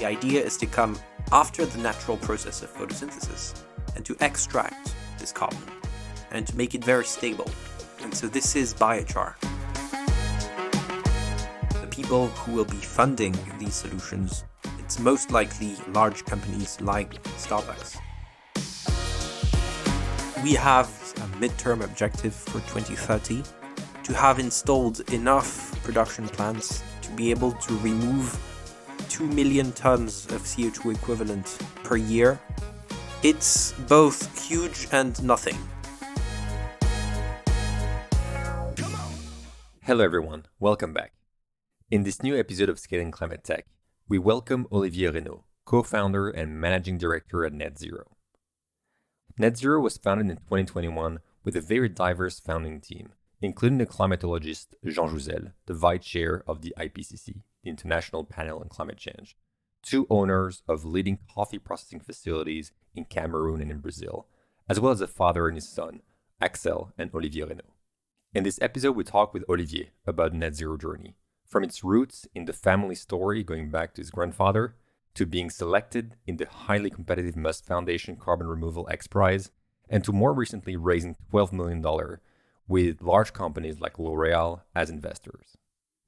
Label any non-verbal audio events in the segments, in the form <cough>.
The idea is to come after the natural process of photosynthesis and to extract this carbon and to make it very stable. And so this is biochar. The people who will be funding these solutions, it's most likely large companies like Starbucks. We have a midterm objective for 2030 to have installed enough production plants to be able to remove 2 million tons of CO2 equivalent per year. It's both huge and nothing. Hello, everyone. Welcome back. In this new episode of Scaling Climate Tech, we welcome Olivier Reinaud, co founder and managing director at Net Zero. Net Zero was founded in 2021 with a very diverse founding team, including the climatologist Jean Jouzel, the vice chair of the IPCC, the International Panel on Climate Change, two owners of leading coffee processing facilities in Cameroon and in Brazil, as well as a father and his son, Axel and Olivier Reinaud. In this episode, we talk with Olivier about net zero journey, from its roots in the family story going back to his grandfather, to being selected in the highly competitive Musk Foundation Carbon Removal X Prize, and to more recently raising $12 million with large companies like L'Oreal as investors.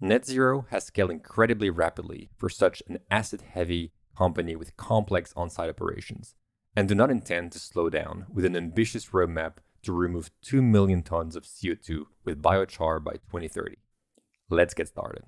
Net Zero has scaled incredibly rapidly for such an asset heavy company with complex on site operations, and do not intend to slow down with an ambitious roadmap to remove 2 million tons of CO2 with biochar by 2030. Let's get started.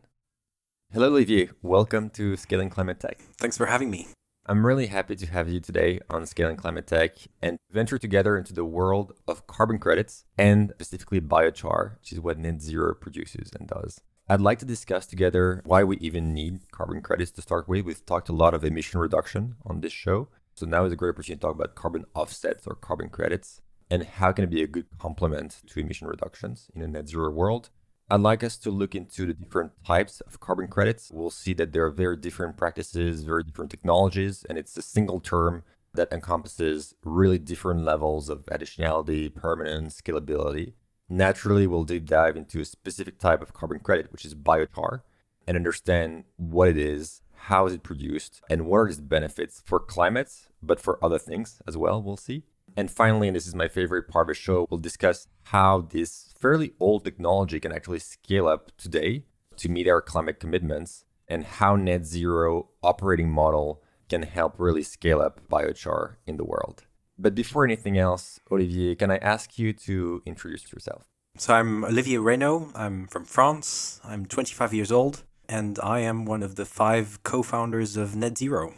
Hello, Olivier. Welcome to Scaling Climate Tech. Thanks for having me. I'm really happy to have you today on Scaling Climate Tech and venture together into the world of carbon credits and specifically biochar, which is what Net Zero produces and does. I'd like to discuss together why we even need carbon credits to start with. We've talked a lot of emission reduction on this show. So now is a great opportunity to talk about carbon offsets or carbon credits and how can it be a good complement to emission reductions in a net zero world. I'd like us to look into the different types of carbon credits. We'll see that there are very different practices, very different technologies, and it's a single term that encompasses really different levels of additionality, permanence, scalability. Naturally, we'll deep dive into a specific type of carbon credit, which is biochar, and understand what it is, how is it produced, and what are its benefits for climate, but for other things as well, we'll see. And finally, and this is my favorite part of the show, we'll discuss how this fairly old technology can actually scale up today to meet our climate commitments and how net zero operating model can help really scale up biochar in the world. But before anything else, Olivier, can I ask you to introduce yourself? So I'm Olivier Reinaud. I'm from France. I'm 25 years old, and I am one of the five co-founders of Net Zero.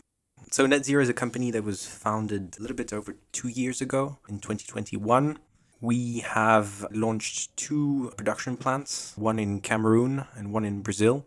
So Net Zero is a company that was founded a little bit over two years ago in 2021. We have launched two production plants, one in Cameroon and one in Brazil.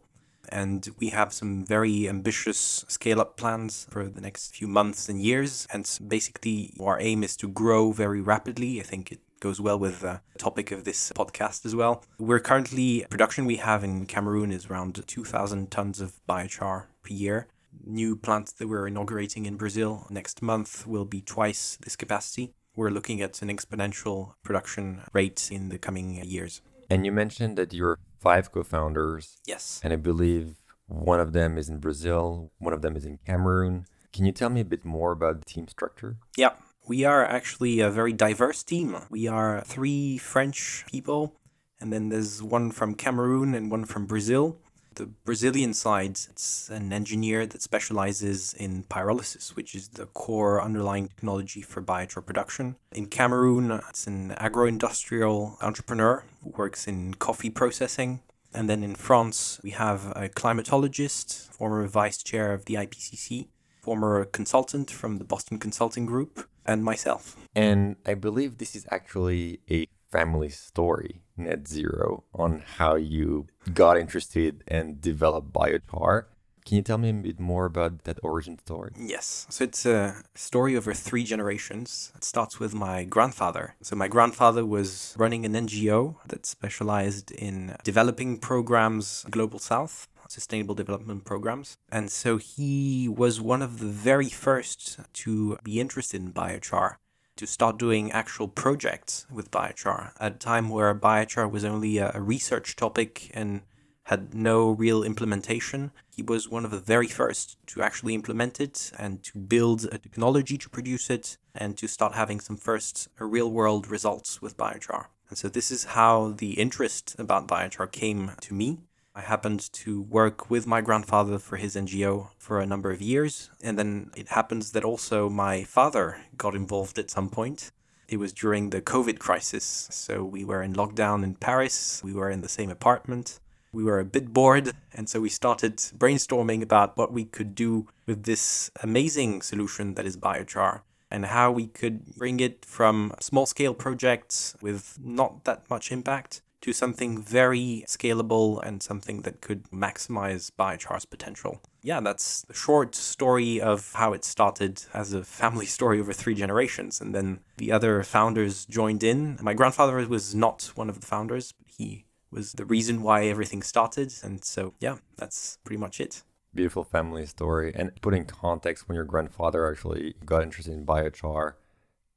And we have some very ambitious scale up plans for the next few months and years. And basically, our aim is to grow very rapidly. I think it goes well with the topic of this podcast as well. We're currently, production we have in Cameroon is around 2,000 tons of biochar per year new plant that we're inaugurating in Brazil next month will be twice this capacity. We're looking at an exponential production rate in the coming years. And you mentioned that you're five co founders. Yes. And I believe one of them is in Brazil, one of them is in Cameroon. Can you tell me a bit more about the team structure? Yeah. We are actually a very diverse team. We are three French people, and then there's one from Cameroon and one from Brazil the Brazilian side, it's an engineer that specializes in pyrolysis, which is the core underlying technology for biochar production. In Cameroon, it's an agro industrial entrepreneur who works in coffee processing. And then in France, we have a climatologist, former vice chair of the IPCC, former consultant from the Boston Consulting Group, and myself. And I believe this is actually a family story, Net Zero, on how you got interested and developed biochar. Can you tell me a bit more about that origin story? Yes. So it's a story over three generations. It starts with my grandfather. So my grandfather was running an NGO that specialized in developing programs global south sustainable development programs. And so he was one of the very first to be interested in biochar to start doing actual projects with biochar at a time where biochar was only a, research topic and had no real implementation. He was one of the very first to actually implement it and to build a technology to produce it and to start having some first real world results with biochar. And so this is how the interest about biochar came to me. I happened to work with my grandfather for his NGO for a number of years. And then it happens that also my father got involved at some point. It was during the COVID crisis. So we were in lockdown in Paris. We were in the same apartment. We were a bit bored. And so we started brainstorming about what we could do with this amazing solution that is biochar and how we could bring it from small scale projects with not that much impact to something very scalable and something that could maximize biochar's potential. Yeah, that's the short story of how it started as a family <laughs> story over three generations. And then the other founders joined in. My grandfather was not one of the founders, but he was the reason why everything started. And so, yeah, that's pretty much it beautiful family story. And put in context, when your grandfather actually got interested in biochar,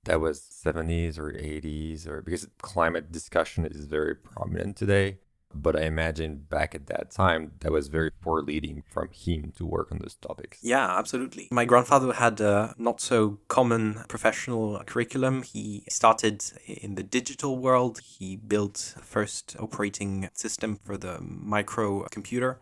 that was 70s or 80s, or because climate discussion is very prominent today. But I imagine back at that time, that was very poor leading from him to work on those topics. Yeah, absolutely. My grandfather had a not so common professional curriculum. He started in the digital world. He built the first operating system for the microcomputer.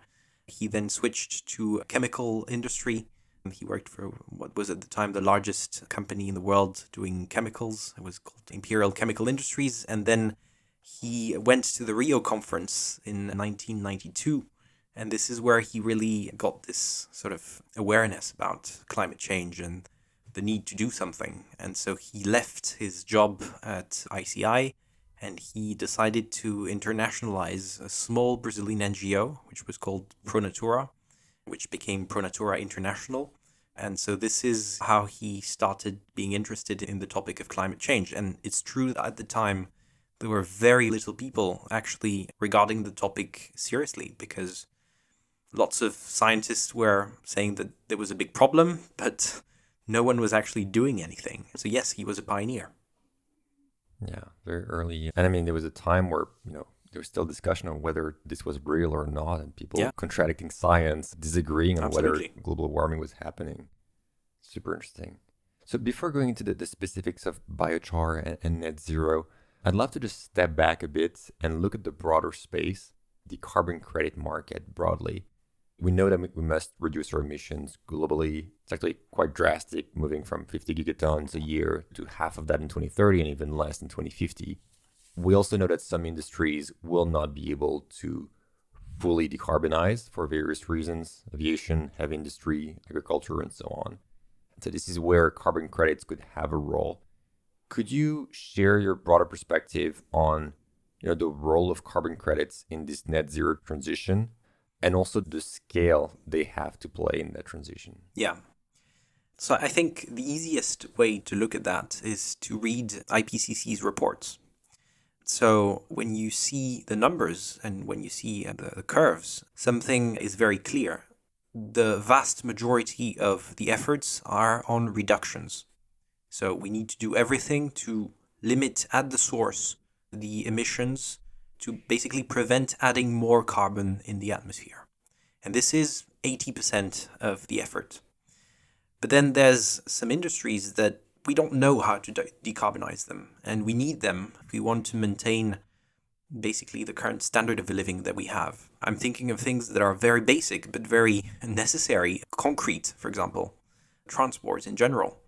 He then switched to chemical industry. He worked for what was at the time the largest company in the world doing chemicals. It was called Imperial Chemical Industries. And then he went to the Rio conference in 1992. And this is where he really got this sort of awareness about climate change and the need to do something. And so he left his job at ICI and he decided to internationalize a small Brazilian NGO, which was called Pronatura, which became Pronatura International. And so this is how he started being interested in the topic of climate change. And it's true that at the time, there were very little people actually regarding the topic seriously because lots of scientists were saying that there was a big problem, but no one was actually doing anything. So, yes, he was a pioneer. Yeah, very early. And I mean, there was a time where, you know, there was still discussion on whether this was real or not, and people yeah. contradicting science, disagreeing on Absolutely. whether global warming was happening. Super interesting. So, before going into the, the specifics of biochar and, and net zero, I'd love to just step back a bit and look at the broader space, the carbon credit market broadly we know that we must reduce our emissions globally. It's actually quite drastic, moving from 50 gigatons a year to half of that in 2030 and even less in 2050. We also know that some industries will not be able to fully decarbonize for various reasons aviation, heavy industry, agriculture, and so on. So, this is where carbon credits could have a role. Could you share your broader perspective on you know, the role of carbon credits in this net zero transition and also the scale they have to play in that transition. Yeah. So I think the easiest way to look at that is to read IPCC's reports. So when you see the numbers and when you see uh, the curves, something is very clear. The vast majority of the efforts are on reductions. So we need to do everything to limit at the source the emissions to basically prevent adding more carbon in the atmosphere. And this is 80% of the effort. But then there's some industries that we don't know how to de- decarbonize them, and we need them if we want to maintain basically the current standard of living that we have. I'm thinking of things that are very basic but very necessary. Concrete, for example, transport in general.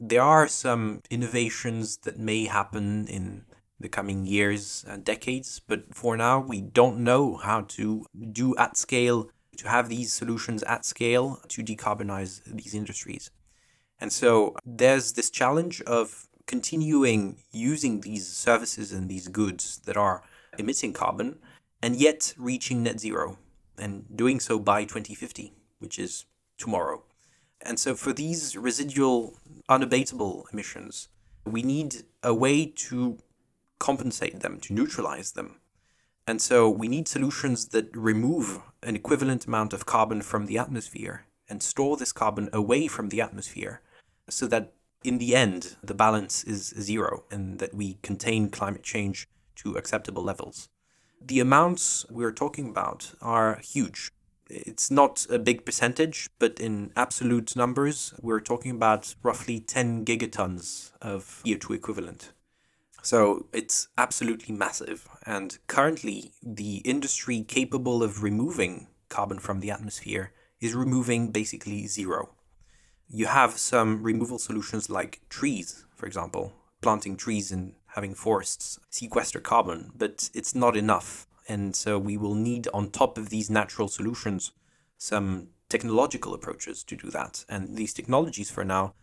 There are some innovations that may happen in the coming years and decades. But for now, we don't know how to do at scale, to have these solutions at scale to decarbonize these industries. And so there's this challenge of continuing using these services and these goods that are emitting carbon and yet reaching net zero and doing so by 2050, which is tomorrow. And so for these residual unabatable emissions, we need a way to compensate them, to neutralize them. And so we need solutions that remove an equivalent amount of carbon from the atmosphere and store this carbon away from the atmosphere so that in the end the balance is zero and that we contain climate change to acceptable levels. The amounts we're talking about are huge. It's not a big percentage, but in absolute numbers, we're talking about roughly 10 gigatons of CO2 equivalent. So it's absolutely massive. And currently, the industry capable of removing carbon from the atmosphere is removing basically zero. You have some removal solutions like trees, for example, planting trees and having forests sequester carbon, but it's not enough. And so we will need, on top of these natural solutions, some technological approaches to do that. And these technologies, for now,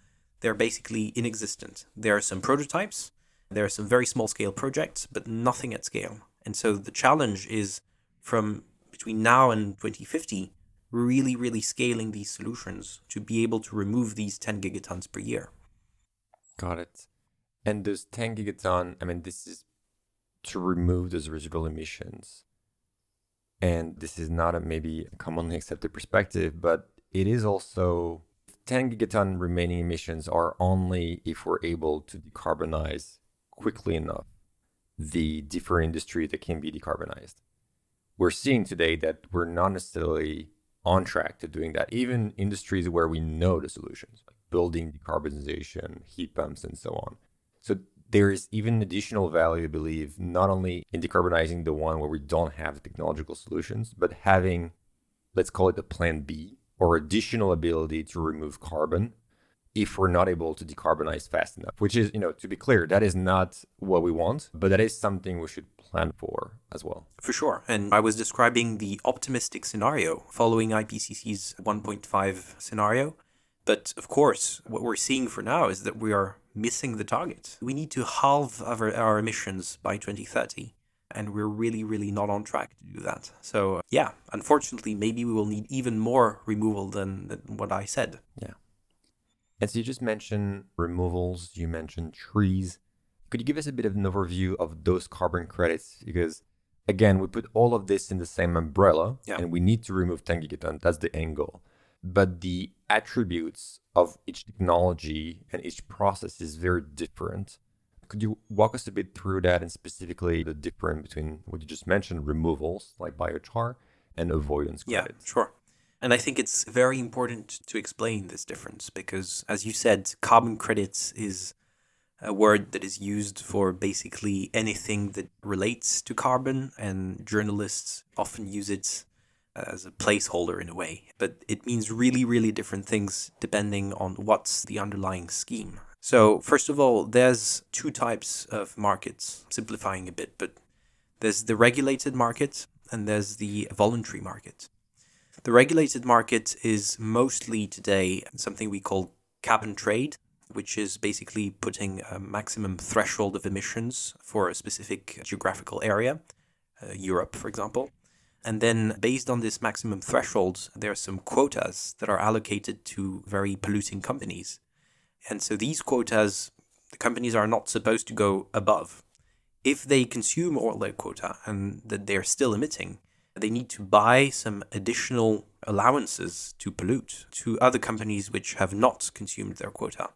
they're basically inexistent. There are some prototypes, there are some very small scale projects, but nothing at scale. And so the challenge is from between now and 2050, really, really scaling these solutions to be able to remove these 10 gigatons per year. Got it. And those 10 gigaton, I mean, this is to remove those residual emissions. And this is not a maybe commonly accepted perspective, but it is also 10 gigaton remaining emissions are only if we're able to decarbonize quickly enough the different industry that can be decarbonized. We're seeing today that we're not necessarily on track to doing that. Even industries where we know the solutions, like building decarbonization, heat pumps, and so on. So there is even additional value, I believe, not only in decarbonizing the one where we don't have technological solutions, but having, let's call it the plan B or additional ability to remove carbon if we're not able to decarbonize fast enough, which is, you know, to be clear, that is not what we want, but that is something we should plan for as well. For sure. And I was describing the optimistic scenario following IPCC's 1.5 scenario. But of course, what we're seeing for now is that we are missing the target. We need to halve our, our emissions by 2030 and we're really, really not on track to do that. So, yeah, unfortunately, maybe we will need even more removal than, than what I said. Yeah. And so you just mentioned removals, you mentioned trees. Could you give us a bit of an overview of those carbon credits? Because again, we put all of this in the same umbrella Yeah. and we need to remove 10 gigaton. That's the end goal. But the attributes of each technology and each process is very different. Could you walk us a bit through that and specifically the difference between what you just mentioned, removals like biochar and avoidance credits? Yeah, sure. And I think it's very important to explain this difference because, as you said, carbon credits is a word that is used for basically anything that relates to carbon, and journalists often use it as a placeholder in a way. But it means really, really different things depending on what's the underlying scheme. So, first of all, there's two types of markets, simplifying a bit, but there's the regulated market and there's the voluntary market. The regulated market is mostly today something we call cap and trade, which is basically putting a maximum threshold of emissions for a specific geographical area, uh, Europe, for example. And then, based on this maximum threshold, there are some quotas that are allocated to very polluting companies. And so, these quotas, the companies are not supposed to go above. If they consume all their quota and that they're still emitting, they need to buy some additional allowances to pollute to other companies which have not consumed their quota.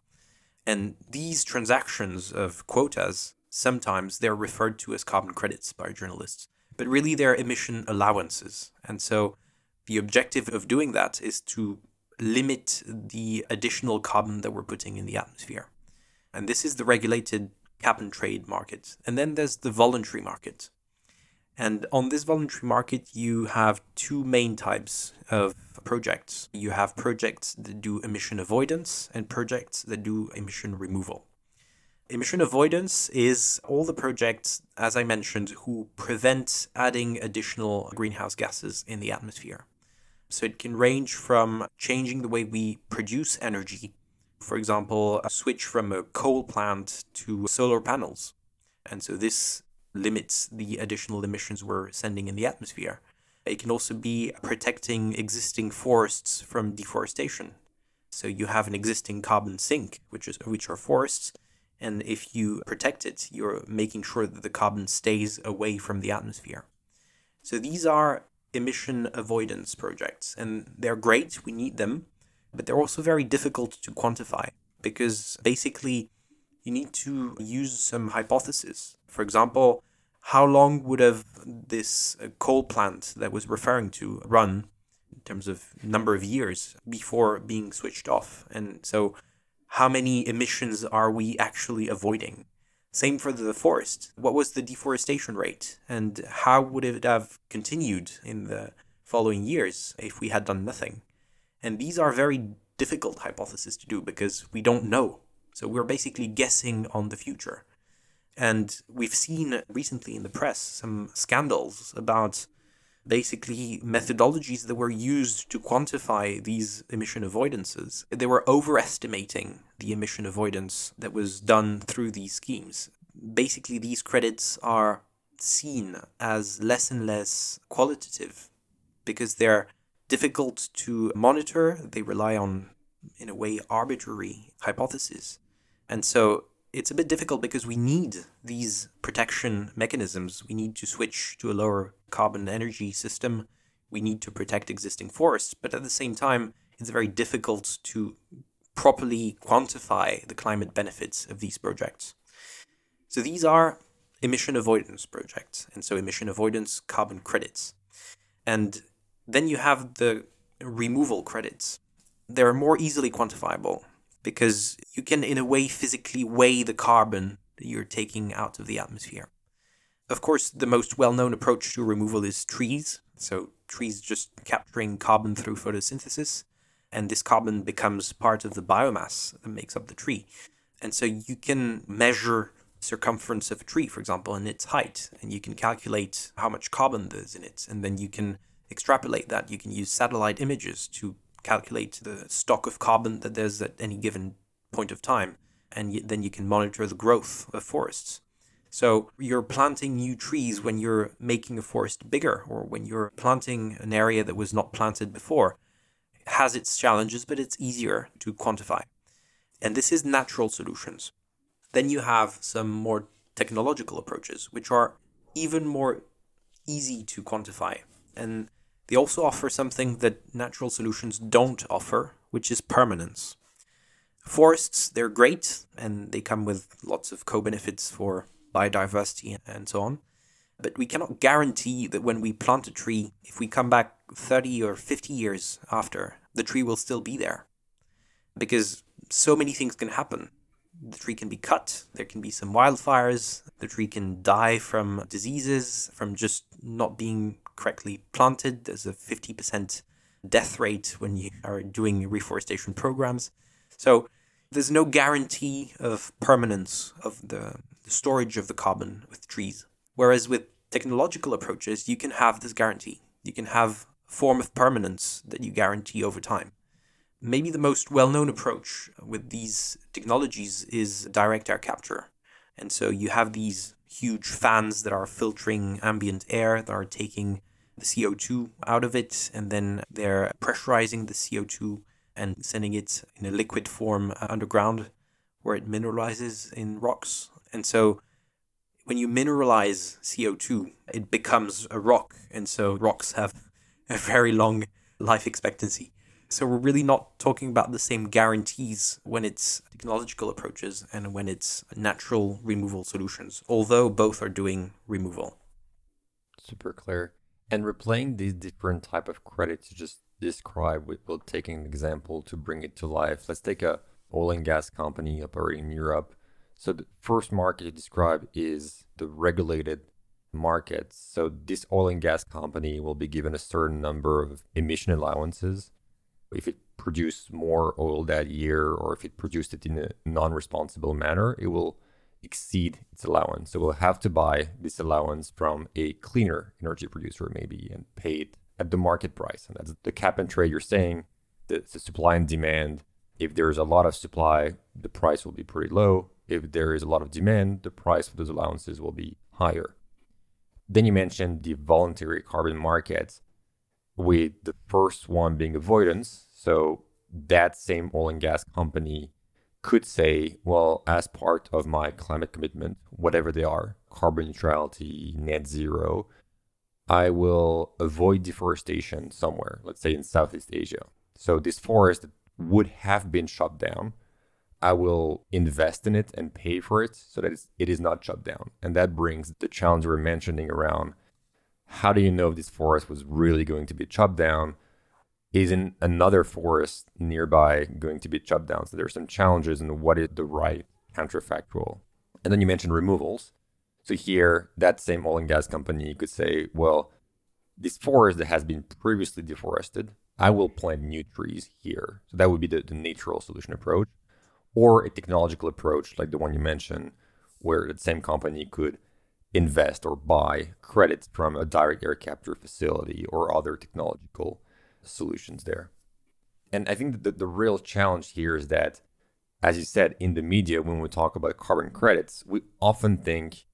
And these transactions of quotas, sometimes they're referred to as carbon credits by journalists, but really they're emission allowances. And so the objective of doing that is to limit the additional carbon that we're putting in the atmosphere. And this is the regulated cap and trade market. And then there's the voluntary market. And on this voluntary market, you have two main types of projects. You have projects that do emission avoidance and projects that do emission removal. Emission avoidance is all the projects, as I mentioned, who prevent adding additional greenhouse gases in the atmosphere. So it can range from changing the way we produce energy, for example, a switch from a coal plant to solar panels. And so this limits the additional emissions we're sending in the atmosphere. It can also be protecting existing forests from deforestation. So you have an existing carbon sink, which is which are forests, and if you protect it, you're making sure that the carbon stays away from the atmosphere. So these are emission avoidance projects, and they're great. We need them, but they're also very difficult to quantify because basically you need to use some hypotheses. For example, how long would have this uh, coal plant that was referring to run in terms of number of years before being switched off? And so, how many emissions are we actually avoiding? Same for the forest. What was the deforestation rate? And how would it have continued in the following years if we had done nothing? And these are very difficult hypotheses to do because we don't know. So we're basically guessing on the future. And we've seen recently in the press some scandals about basically methodologies that were used to quantify these emission avoidances. They were overestimating the emission avoidance that was done through these schemes. Basically, these credits are seen as less and less qualitative because they're difficult to monitor. They rely on, in a way, arbitrary hypotheses. And so it's a bit difficult because we need these protection mechanisms. We need to switch to a lower carbon energy system. We need to protect existing forests. But at the same time, it's very difficult to properly quantify the climate benefits of these projects. So these are emission avoidance projects. And so emission avoidance carbon credits. And then you have the removal credits. They're more easily quantifiable because you can, in a way, physically weigh the carbon that you're taking out of the atmosphere. Of course, the most well known approach to removal is trees. So, trees just capturing carbon through photosynthesis, and this carbon becomes part of the biomass that makes up the tree. And so, you can measure circumference of a tree, for example, and its height, and you can calculate how much carbon there's in it, and then you can extrapolate that. You can use satellite images to calculate the stock of carbon that there's at any given point of time, and then you can monitor the growth of forests. So you're planting new trees when you're making a forest bigger, or when you're planting an area that was not planted before. It has its challenges, but it's easier to quantify. And this is natural solutions. Then you have some more technological approaches, which are even more easy to quantify. And they also offer something that natural solutions don't offer, which is permanence. Forests, they're great and they come with lots of co benefits for biodiversity and so on. But we cannot guarantee that when we plant a tree, if we come back 30 or 50 years after, the tree will still be there. Because so many things can happen. The tree can be cut, there can be some wildfires, the tree can die from diseases, from just not being correctly planted. There's a 50% death rate when you are doing reforestation programs. So there's no guarantee of permanence of the, the storage of the carbon with trees. Whereas with technological approaches, you can have this guarantee. You can have a form of permanence that you guarantee over time. Maybe the most well known approach with these technologies is direct air capture. And so you have these huge fans that are filtering ambient air, that are taking the CO2 out of it, and then they're pressurizing the CO2 and sending it in a liquid form uh, underground where it mineralizes in rocks. And so when you mineralize CO2, it becomes a rock. And so rocks have <laughs> a very long life expectancy. So we're really not talking about the same guarantees when it's technological approaches and when it's natural removal solutions, although both are doing removal. Super clear. And replaying these different type of credits you just described, we will take an example to bring it to life. Let's take a oil and gas company operating in Europe. So the first market you describe is the regulated markets. So this oil and gas company will be given a certain number of emission allowances if it produced more oil that year or if it produced it in a non-responsible manner, it will exceed its allowance. So we'll have to buy this allowance from a cleaner energy producer, maybe, and pay it at the market price. And that's the cap and trade you're saying, the, the supply and demand. If there's a lot of supply, the price will be pretty low. If there is a lot of demand, the price for those allowances will be higher. Then you mentioned the voluntary carbon markets, with the first one being avoidance. So that same oil and gas company could say, well, as part of my climate commitment, whatever they are, carbon neutrality, net zero, I will avoid deforestation somewhere, let's say in Southeast Asia. So this forest would have been shut down. I will invest in it and pay for it so that it is not chopped down. And that brings the challenge we're mentioning around how do you know if this forest was really going to be chopped down? Isn't another forest nearby going to be chopped down? So there are some challenges in what is the right counterfactual. And then you mentioned removals. So here, that same oil and gas company could say, well, this forest that has been previously deforested, I will plant new trees here. So that would be the, the natural solution approach. Or a technological approach like the one you mentioned, where the same company could invest or buy credits from a direct air capture facility or other technological solutions there. And I think that the, real challenge here is that, as you said, in the media, when we talk about carbon credits, we often think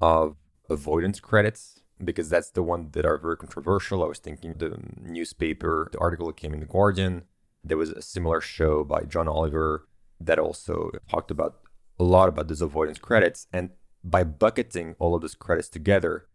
of avoidance credits because that's the one that are very controversial. I was thinking the newspaper, the article that came in the Guardian, there was a similar show by John Oliver that also talked about a lot about these avoidance credits. And by bucketing all of those credits together,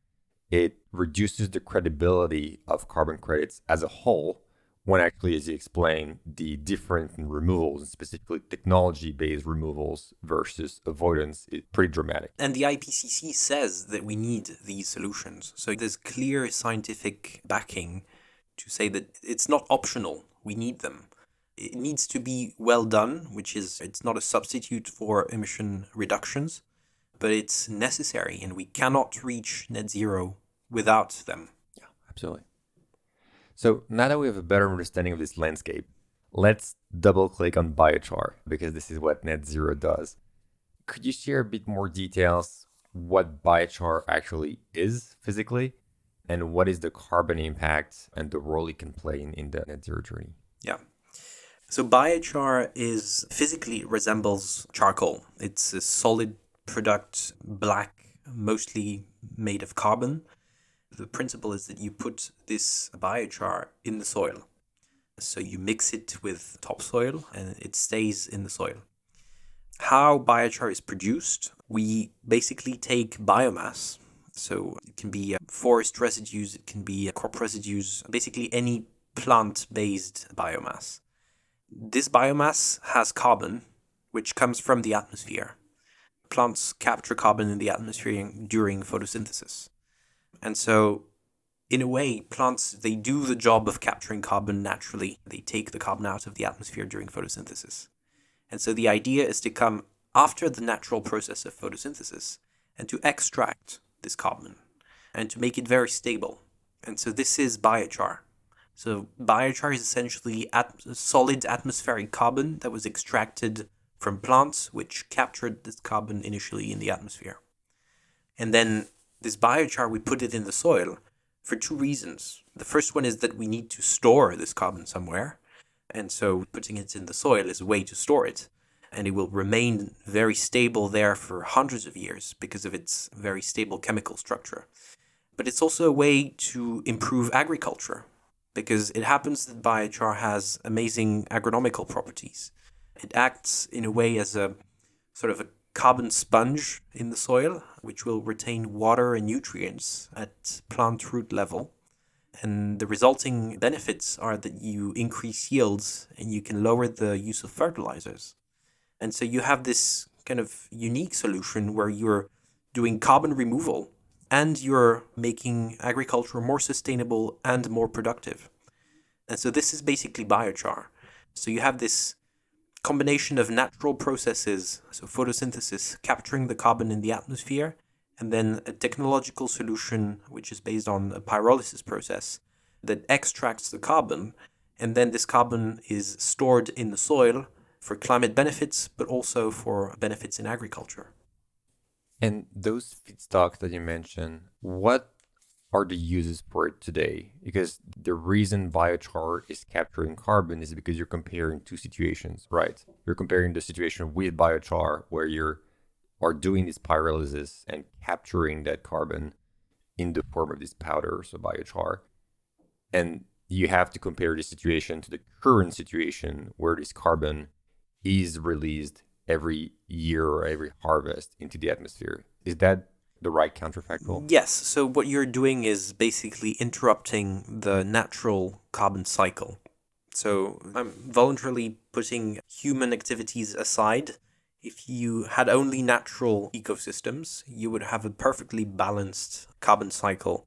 it reduces the credibility of carbon credits as a whole when actually, as you explain, the difference in removals, specifically technology based removals versus avoidance, is pretty dramatic. And the IPCC says that we need these solutions. So there's clear scientific backing to say that it's not optional, we need them. It needs to be well done, which is it's not a substitute for emission reductions, but it's necessary and we cannot reach net zero without them. Yeah, absolutely. So now that we have a better understanding of this landscape, let's double click on biochar because this is what net zero does. Could you share a bit more details what biochar actually is physically and what is the carbon impact and the role it can play in, in the net zero journey? Yeah. So biochar is physically resembles charcoal. It's a solid product, black, mostly made of carbon the principle is that you put this biochar in the soil. So you mix it with topsoil and it stays in the soil. How biochar is produced, we basically take biomass. So it can be forest residues, it can be crop residues, basically any plant based biomass. This biomass has carbon, which comes from the atmosphere. Plants capture carbon in the atmosphere during photosynthesis. And so, in a way, plants, they do the job of capturing carbon naturally. They take the carbon out of the atmosphere during photosynthesis. And so the idea is to come after the natural process of photosynthesis and to extract this carbon and to make it very stable. And so this is biochar. So biochar is essentially at- solid atmospheric carbon that was extracted from plants which captured this carbon initially in the atmosphere. And then this biochar, we put it in the soil for two reasons. The first one is that we need to store this carbon somewhere. And so putting it in the soil is a way to store it. And it will remain very stable there for hundreds of years because of its very stable chemical structure. But it's also a way to improve agriculture because it happens that biochar has amazing agronomical properties. It acts in a way as a sort of a carbon sponge in the soil, which will retain water and nutrients at plant root level. And the resulting benefits are that you increase yields and you can lower the use of fertilizers. And so you have this kind of unique solution where you're doing carbon removal and you're making agriculture more sustainable and more productive. And so this is basically biochar. So you have this combination of natural processes, so photosynthesis, capturing the carbon in the atmosphere, and then a technological solution which is based on a pyrolysis process that extracts the carbon, and then this carbon is stored in the soil for climate benefits, but also for benefits in agriculture. And those feedstocks that you mentioned, what are the uses for it today? Because the reason biochar is capturing carbon is because you're comparing two situations, right? You're comparing the situation with biochar where you're are doing this pyrolysis and capturing that carbon in the form of this powder, so biochar. And you have to compare the situation to the current situation where this carbon is released every year or every harvest into the atmosphere. Is that the right counterfactual? Yes. So what you're doing is basically interrupting the natural carbon cycle. So I'm voluntarily putting human activities aside. If you had only natural ecosystems, you would have a perfectly balanced carbon cycle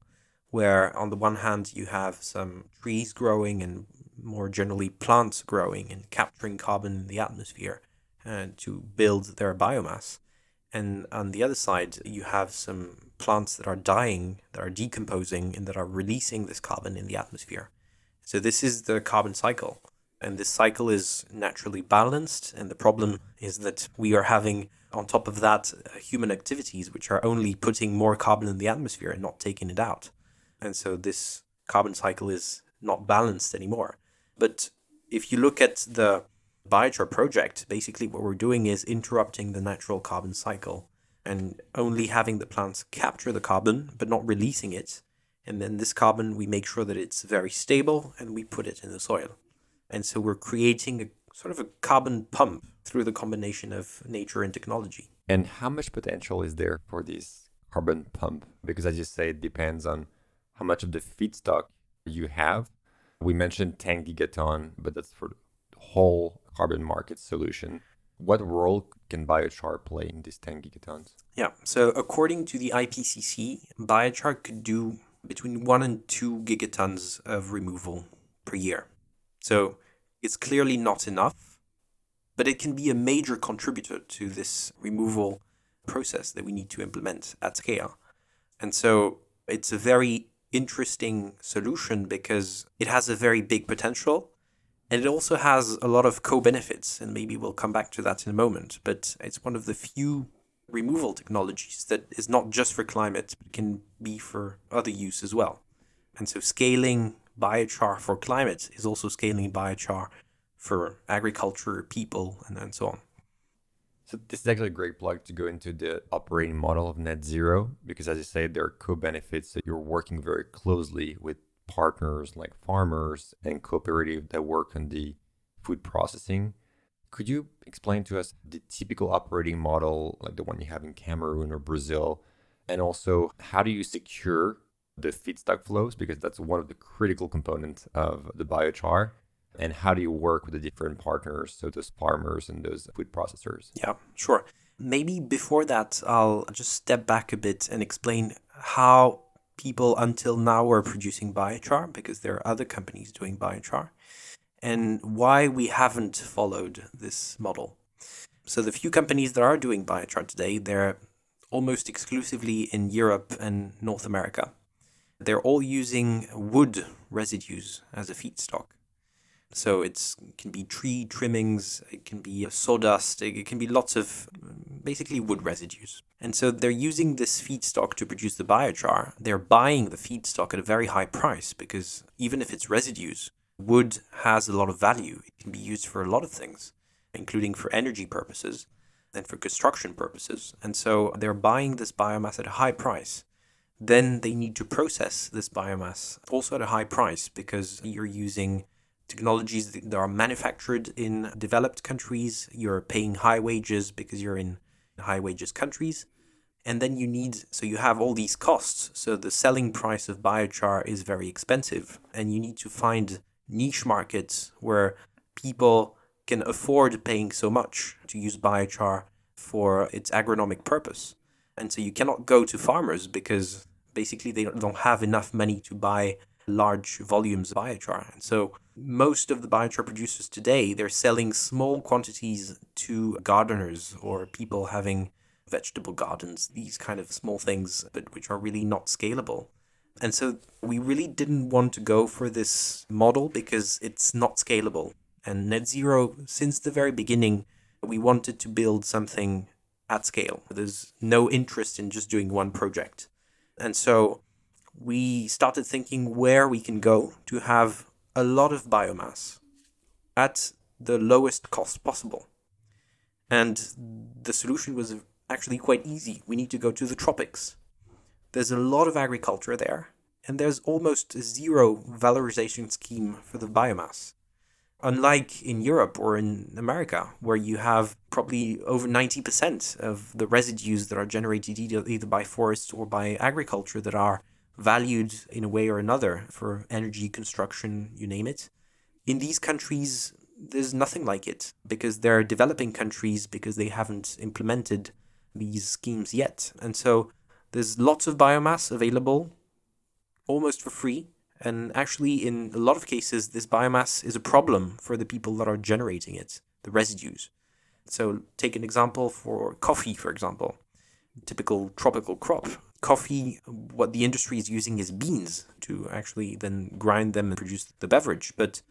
where, on the one hand, you have some trees growing and more generally plants growing and capturing carbon in the atmosphere uh, to build their biomass. And on the other side, you have some plants that are dying, that are decomposing, and that are releasing this carbon in the atmosphere. So this is the carbon cycle. And this cycle is naturally balanced. And the problem is that we are having, on top of that, human activities which are only putting more carbon in the atmosphere and not taking it out. And so this carbon cycle is not balanced anymore. But if you look at the biochar project, basically what we're doing is interrupting the natural carbon cycle and only having the plants capture the carbon but not releasing it. And then this carbon, we make sure that it's very stable and we put it in the soil. And so we're creating a sort of a carbon pump through the combination of nature and technology. And how much potential is there for this carbon pump? Because as you say, it depends on how much of the feedstock you have. We mentioned 10 gigaton, but that's for whole carbon market solution. What role can biochar play in these 10 gigatons? Yeah, so according to the IPCC, biochar could do between 1 and 2 gigatons of removal per year. So it's clearly not enough, but it can be a major contributor to this removal process that we need to implement at scale. And so it's a very interesting solution because it has a very big potential and it also has a lot of co benefits, and maybe we'll come back to that in a moment. But it's one of the few removal technologies that is not just for climate, but can be for other use as well. And so scaling biochar for climate is also scaling biochar for agriculture, people, and, and so on. So this is actually a great plug to go into the operating model of net zero because as you say, there are co-benefits that you're working very closely with partners like farmers and cooperative that work on the food processing. Could you explain to us the typical operating model, like the one you have in Cameroon or Brazil? And also, how do you secure the feedstock flows? Because that's one of the critical components of the biochar. And how do you work with the different partners, so those farmers and those food processors? Yeah, sure. Maybe before that, I'll just step back a bit and explain how people until now were producing biochar because there are other companies doing biochar and why we haven't followed this model. So the few companies that are doing biochar today, they're almost exclusively in Europe and North America. They're all using wood residues as a feedstock. So it can be tree trimmings, it can be sawdust, it can be lots of basically wood residues. And so they're using this feedstock to produce the biochar. They're buying the feedstock at a very high price because even if it's residues, wood has a lot of value. It can be used for a lot of things, including for energy purposes and for construction purposes. And so they're buying this biomass at a high price. Then they need to process this biomass also at a high price because you're using technologies that are manufactured in developed countries. You're paying high wages because you're in high wages countries. And then you need, so you have all these costs. So the selling price of biochar is very expensive. And you need to find niche markets where people can afford paying so much to use biochar for its agronomic purpose. And so you cannot go to farmers because basically they don't have enough money to buy large volumes of biochar. And so most of the biochar producers today, they're selling small quantities to gardeners or people having vegetable gardens, these kind of small things, but which are really not scalable. And so we really didn't want to go for this model because it's not scalable. And net zero, since the very beginning, we wanted to build something at scale. There's no interest in just doing one project. And so we started thinking where we can go to have a lot of biomass at the lowest cost possible. And the solution was actually quite easy. We need to go to the tropics. There's a lot of agriculture there, and there's almost zero valorization scheme for the biomass. Unlike in Europe or in America, where you have probably over 90% of the residues that are generated either, by forests or by agriculture that are valued in a way or another for energy, construction, you name it. in these countries, there's nothing like it because they're developing countries because they haven't implemented these schemes yet. And so there's lots of biomass available almost for free. And actually, in a lot of cases, this biomass is a problem for the people that are generating it, the residues. So, take an example for coffee, for example, typical tropical crop. Coffee, what the industry is using is beans to actually then grind them and produce the beverage. But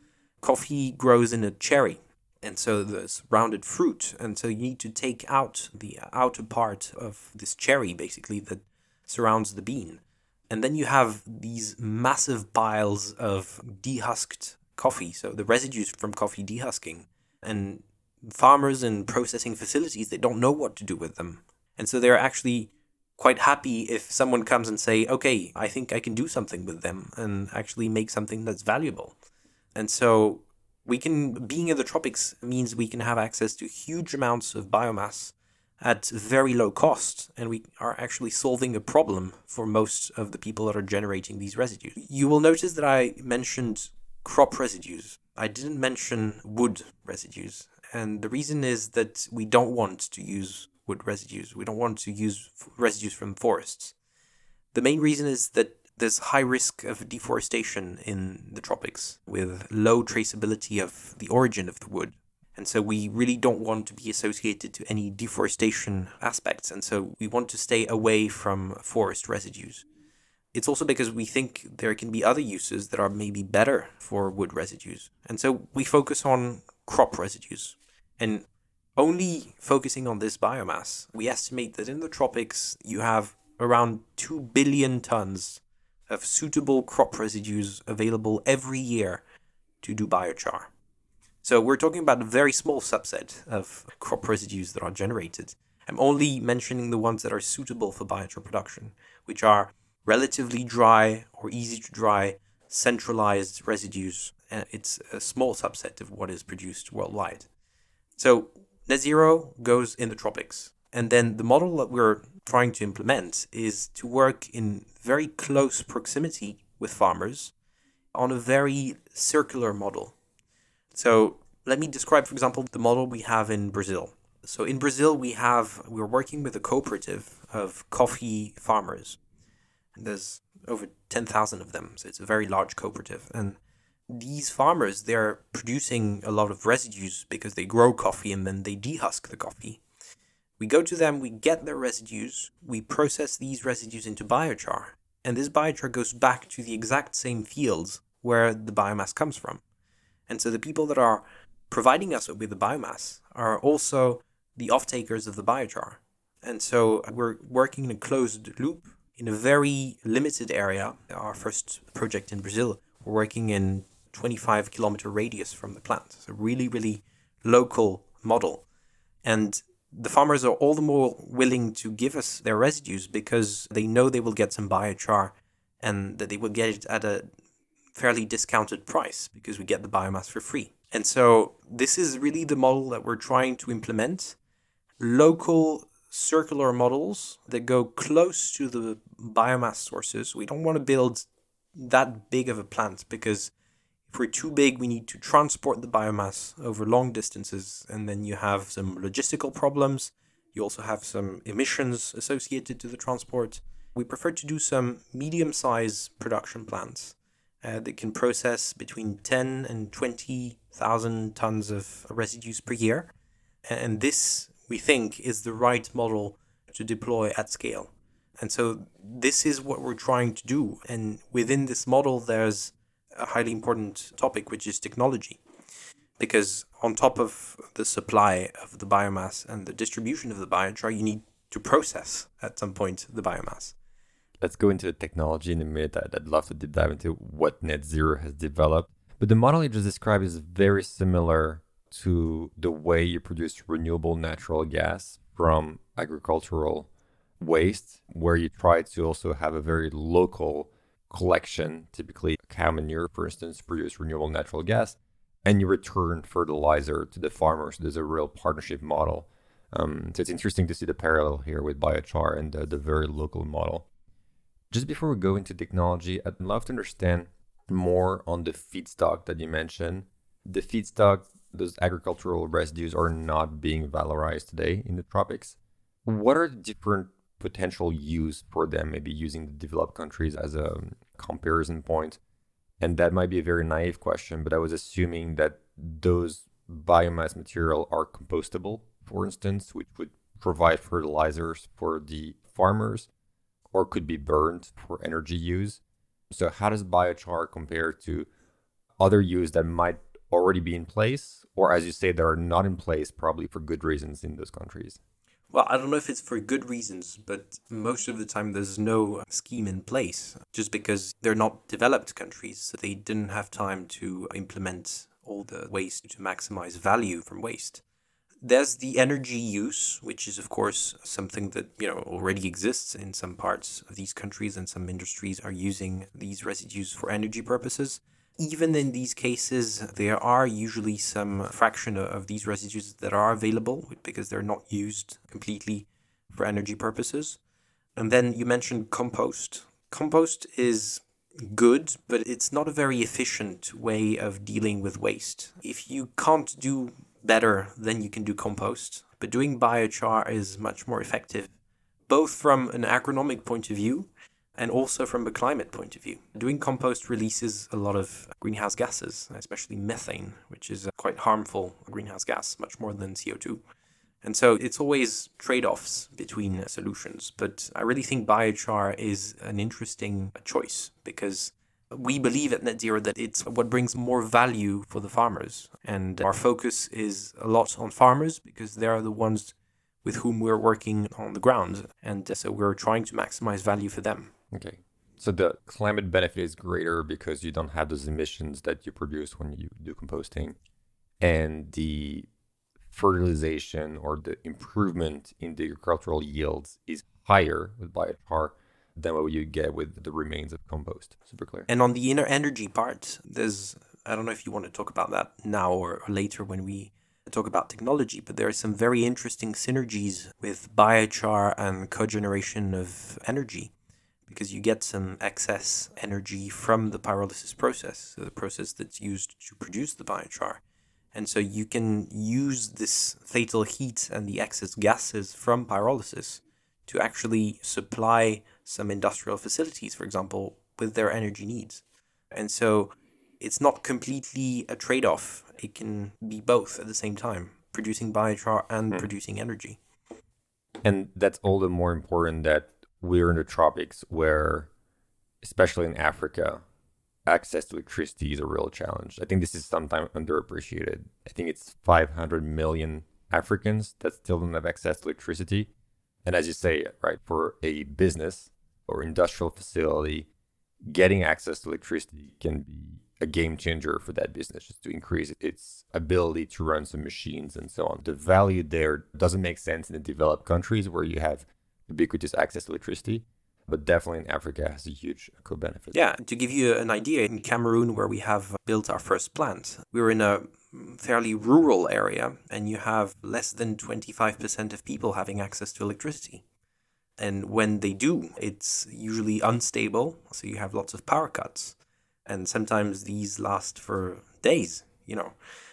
coffee grows in a cherry, and so there's rounded fruit, and so you need to take out the outer part of this cherry, basically, that surrounds the bean. And then you have these massive piles of dehusked coffee, so the residues from coffee dehusking. And farmers and processing facilities, they don't know what to do with them. And so they're actually quite happy if someone comes and say, okay, I think I can do something with them and actually make something that's valuable. And so we can, being in the tropics means we can have access to huge amounts of biomass at very low cost, and we are actually solving a problem for most of the people that are generating these residues. You will notice that I mentioned crop residues. I didn't mention wood residues, and the reason is that we don't want to use wood residues. We don't want to use residues from forests. The main reason is that there's high risk of deforestation in the tropics with low traceability of the origin of the wood. And so we really don't want to be associated to any deforestation aspects. And so we want to stay away from forest residues. It's also because we think there can be other uses that are maybe better for wood residues. And so we focus on crop residues. And only focusing on this biomass, we estimate that in the tropics you have around 2 billion tons of suitable crop residues available every year to do biochar. So we're talking about a very small subset of crop residues that are generated. I'm only mentioning the ones that are suitable for biochar production, which are relatively dry or easy to dry, centralized residues. Uh, it's a small subset of what is produced worldwide. So net zero goes in the tropics. And then the model that we're trying to implement is to work in very close proximity with farmers on a very circular model. So let me describe, for example, the model we have in Brazil. So in Brazil, we have we're working with a cooperative of coffee farmers. And there's over ten thousand of them, so it's a very large cooperative. And these farmers, they're producing a lot of residues because they grow coffee and then they dehusk the coffee. We go to them, we get their residues, we process these residues into biochar, and this biochar goes back to the exact same fields where the biomass comes from. And so the people that are providing us with the biomass are also the off-takers of the biochar. And so we're working in a closed loop in a very limited area. Our first project in Brazil, we're working in 25 kilometer radius from the plant. It's a really, really local model. And the farmers are all the more willing to give us their residues because they know they will get some biochar and that they will get it at a fairly discounted price because we get the biomass for free. And so this is really the model that we're trying to implement. Local circular models that go close to the biomass sources. We don't want to build that big of a plant because if we're too big, we need to transport the biomass over long distances, and then you have some logistical problems. You also have some emissions associated to the transport. We prefer to do some medium sized production plants uh, that can process between 10 and 20,000 tons of residues per year. And this, we think, is the right model to deploy at scale. And so this is what we're trying to do. And within this model, there's a highly important topic, which is technology. Because on top of the supply of the biomass and the distribution of the biochar, you need to process at some point the biomass let's go into the technology in a minute. I'd, love to deep dive into what Net Zero has developed. But the model you just described is very similar to the way you produce renewable natural gas from agricultural waste, where you try to also have a very local collection, typically cow manure, for instance, produce renewable natural gas, and you return fertilizer to the farmers. There's a real partnership model. Um, so it's interesting to see the parallel here with biochar and the, the very local model. Just before we go into technology, I'd love to understand more on the feedstock that you mentioned. the feedstock, those agricultural residues are not being valorized today in the tropics. What are the different potential use for them, maybe using the developed countries as a comparison point? And that might be a very naive question, but I was assuming that those biomass material are compostable, for instance, which would provide fertilizers for the farmers or could be burned for energy use. So, how does biochar compare to other use that might already be in place, or as you say, that are not in place, probably for good reasons in those countries? Well, I don't know if it's for good reasons, but most of the time there's no scheme in place just because they're not developed countries. So they didn't have time to implement all the ways to maximize value from waste. There's the energy use, which is of course something that you know already exists in some parts of these countries, and some industries are using these residues for energy purposes. Even in these cases, there are usually some fraction of these residues that are available because they're not used completely for energy purposes. And then you mentioned compost. Compost is good, but it's not a very efficient way of dealing with waste. If you can't do better, then you can do compost. But doing biochar is much more effective, both from an agronomic point of view and also from a climate point of view. Doing compost releases a lot of greenhouse gases, especially methane, which is a quite harmful greenhouse gas, much more than CO2. And so it's always trade offs between solutions. But I really think biochar is an interesting choice because we believe at Net Zero that it's what brings more value for the farmers. And our focus is a lot on farmers because they are the ones with whom we're working on the ground. And so we're trying to maximize value for them. Okay. So the climate benefit is greater because you don't have those emissions that you produce when you do composting. And the fertilization or the improvement in the agricultural yields is higher with biochar than what you get with the remains of compost. Super clear. And on the inner energy part, there's I don't know if you want to talk about that now or, later when we talk about technology, but there are some very interesting synergies with biochar and cogeneration of energy because you get some excess energy from the pyrolysis process, so the process that's used to produce the biochar. And so you can use this fatal heat and the excess gases from pyrolysis to actually supply some industrial facilities, for example, with their energy needs. And so it's not completely a trade off. It can be both at the same time, producing biochar and hmm. producing energy. And that's all the more important that we're in the tropics where, especially in Africa, access to electricity is a real challenge. I think this is sometimes underappreciated. I think it's 500 million Africans that still don't have access to electricity. And as you say, right, for a business or industrial facility, getting access to electricity can be a game changer for that business just to increase its ability to run some machines and so on. The value there doesn't make sense in the developed countries where you have ubiquitous access to electricity, but definitely in Africa has a huge co benefit. Yeah, to give you an idea, in Cameroon, where we have built our first plant, we were in a fairly rural area and you have less than 25% of people having access to electricity. And when they do, it's usually unstable, so you have lots of power cuts. And sometimes these last for days, you know.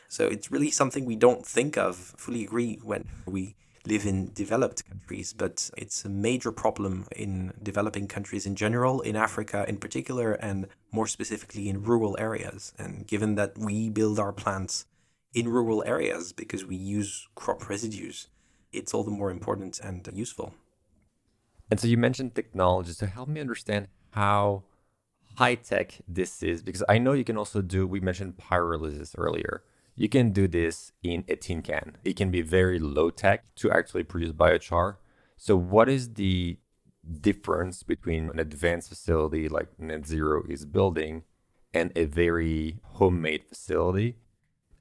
So it's really something we don't think of, fully agree when we live in developed countries, but it's a major problem in developing countries in general, in Africa in particular, and more specifically in rural areas. And given that we build our plants in rural areas because we use crop residues, it's all the more important and useful. And so you mentioned technology. So help me understand how high tech this is because I know you can also do, we mentioned pyrolysis earlier. You can do this in a tin can. It can be very low tech to actually produce biochar. So, what is the difference between an advanced facility like Net Zero is building and a very homemade facility?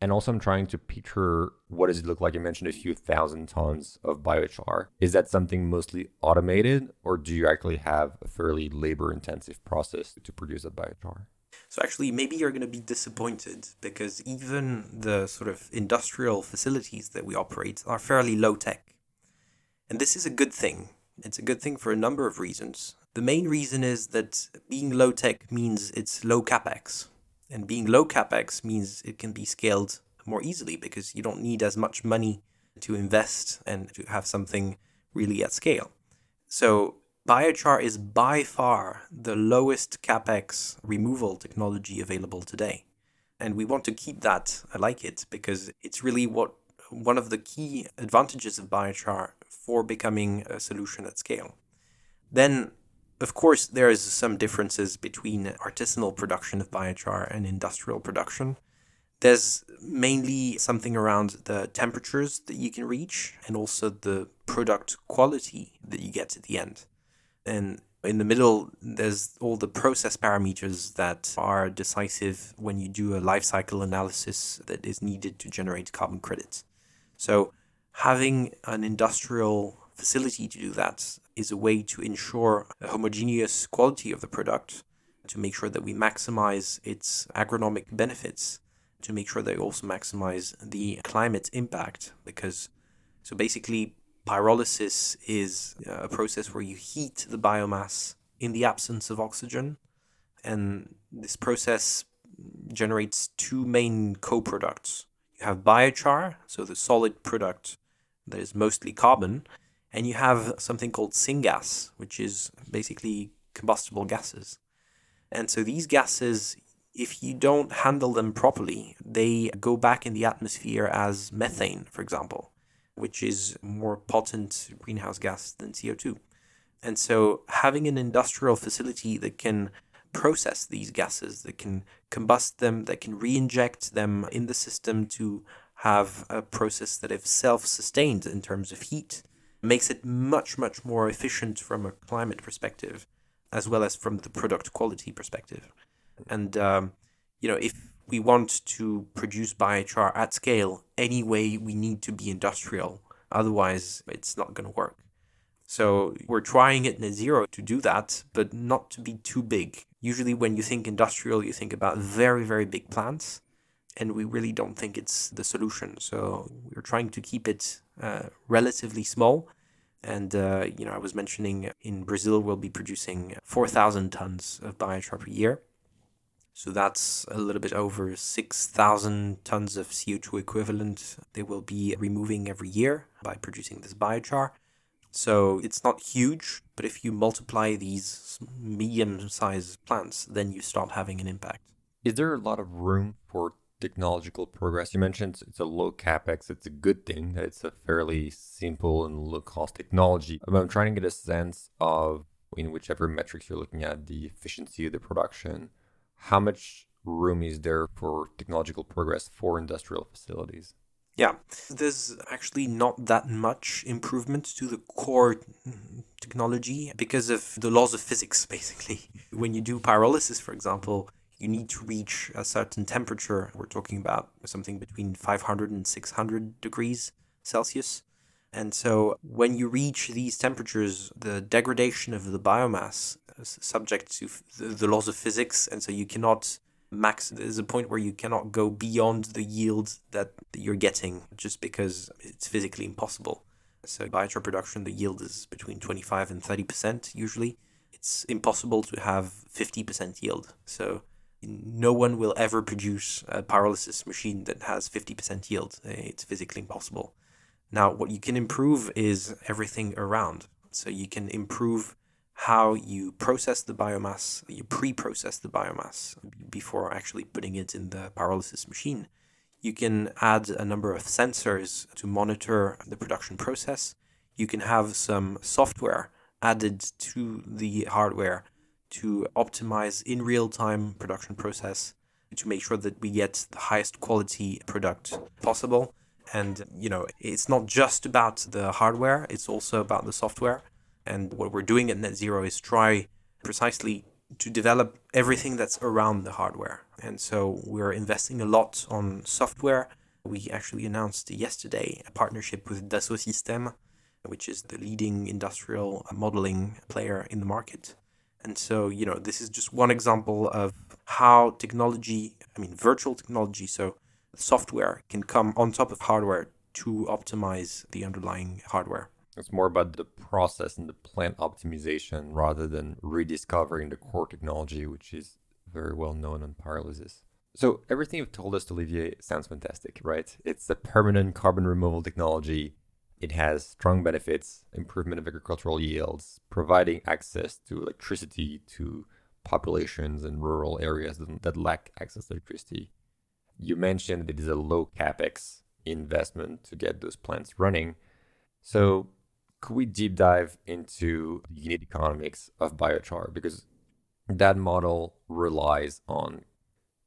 And also, I'm trying to picture what does it look like. You mentioned a few thousand tons of biochar. Is that something mostly automated, or do you actually have a fairly labor-intensive process to produce that biochar? So actually, maybe you're going to be disappointed because even the sort of industrial facilities that we operate are fairly low tech. And this is a good thing. It's a good thing for a number of reasons. The main reason is that being low tech means it's low capex. And being low capex means it can be scaled more easily because you don't need as much money to invest and to have something really at scale. So biochar is by far the lowest capex removal technology available today. And we want to keep that. I like it because it's really what one of the key advantages of biochar for becoming a solution at scale. Then, of course, there is some differences between artisanal production of biochar and industrial production. There's mainly something around the temperatures that you can reach and also the product quality that you get at the end. And in the middle, there's all the process parameters that are decisive when you do a life cycle analysis that is needed to generate carbon credits. So, having an industrial facility to do that is a way to ensure a homogeneous quality of the product, to make sure that we maximize its agronomic benefits to make sure they also maximize the climate impact because so basically pyrolysis is uh, a process where you heat the biomass in the absence of oxygen. And this process generates two main co-products. You have biochar so the solid product that is mostly carbon and you have something called syngas which is basically combustible gases. And so these gases if you don't handle them properly, they go back in the atmosphere as methane, for example, which is more potent greenhouse gas than CO2. And so having an industrial facility that can process these gases, that can combust them, that can re-inject them in the system to have a process that is self-sustained in terms of heat, makes it much, much more efficient from a climate perspective, as well as from the product quality perspective. And um, you know, if we want to produce biochar at scale, anyway, we need to be industrial. Otherwise, it's not going to work. So we're trying at net zero to do that, but not to be too big. Usually, when you think industrial, you think about very, very big plants, and we really don't think it's the solution. So we're trying to keep it uh, relatively small. And, uh, you know, I was mentioning in Brazil, we'll be producing 4,000 tons of biochar per year. So that's a little bit over 6,000 tons of CO2 equivalent they will be removing every year by producing this biochar. So it's not huge, but if you multiply these medium sized plants, then you start having an impact. Is there a lot of room for technological progress? You mentioned it's a low capex, it's a good thing that it's a fairly simple and low cost technology. But I'm trying to get a sense of, in whichever metrics you're looking at, the efficiency of the production how much room is there for technological progress for industrial facilities? Yeah, there's actually not that much improvement to the core technology because of the laws of physics, <laughs> basically. When you do pyrolysis, for example, you need to reach a certain temperature. We're talking about something between 500 and 600 degrees Celsius. And so when you reach these temperatures, the degradation of the biomass uh, is subject to the laws of physics, and so you cannot max. There's a point where you cannot go beyond the yield that you're getting just because it's physically impossible. So biochar production, the yield is between 25 and 30 percent usually. It's impossible to have 50 percent yield. So no one will ever produce a pyrolysis machine that has 50% yield. It's physically impossible. Now, what you can improve is everything around. So you can improve how you process the biomass, you pre-process the biomass before actually putting it in the pyrolysis machine. You can add a number of sensors to monitor the production process. You can have some software added to the hardware to optimize in real time production process to make sure that we get the highest quality product possible. And, you know, it's not just about the hardware, it's also about the software. And what we're doing at Net Zero is try precisely to develop everything that's around the hardware. And so we're investing a lot on software. We actually announced yesterday a partnership with Dassault Systèmes, which is the leading industrial modeling player in the market. And so, you know, this is just one example of how technology, I mean, virtual technology, so software can come on top of hardware to optimize the underlying hardware. It's more about the process and the plant optimization rather than rediscovering the core technology, which is very well known on pyrolysis. So everything you've told us, Olivier, sounds fantastic, right? It's a permanent carbon removal technology. It has strong benefits, improvement of agricultural yields, providing access to electricity to populations in rural areas that lack access to electricity. You mentioned that it is a low capex investment to get those plants running. So, could we deep dive into the unit economics of biochar? Because that model relies on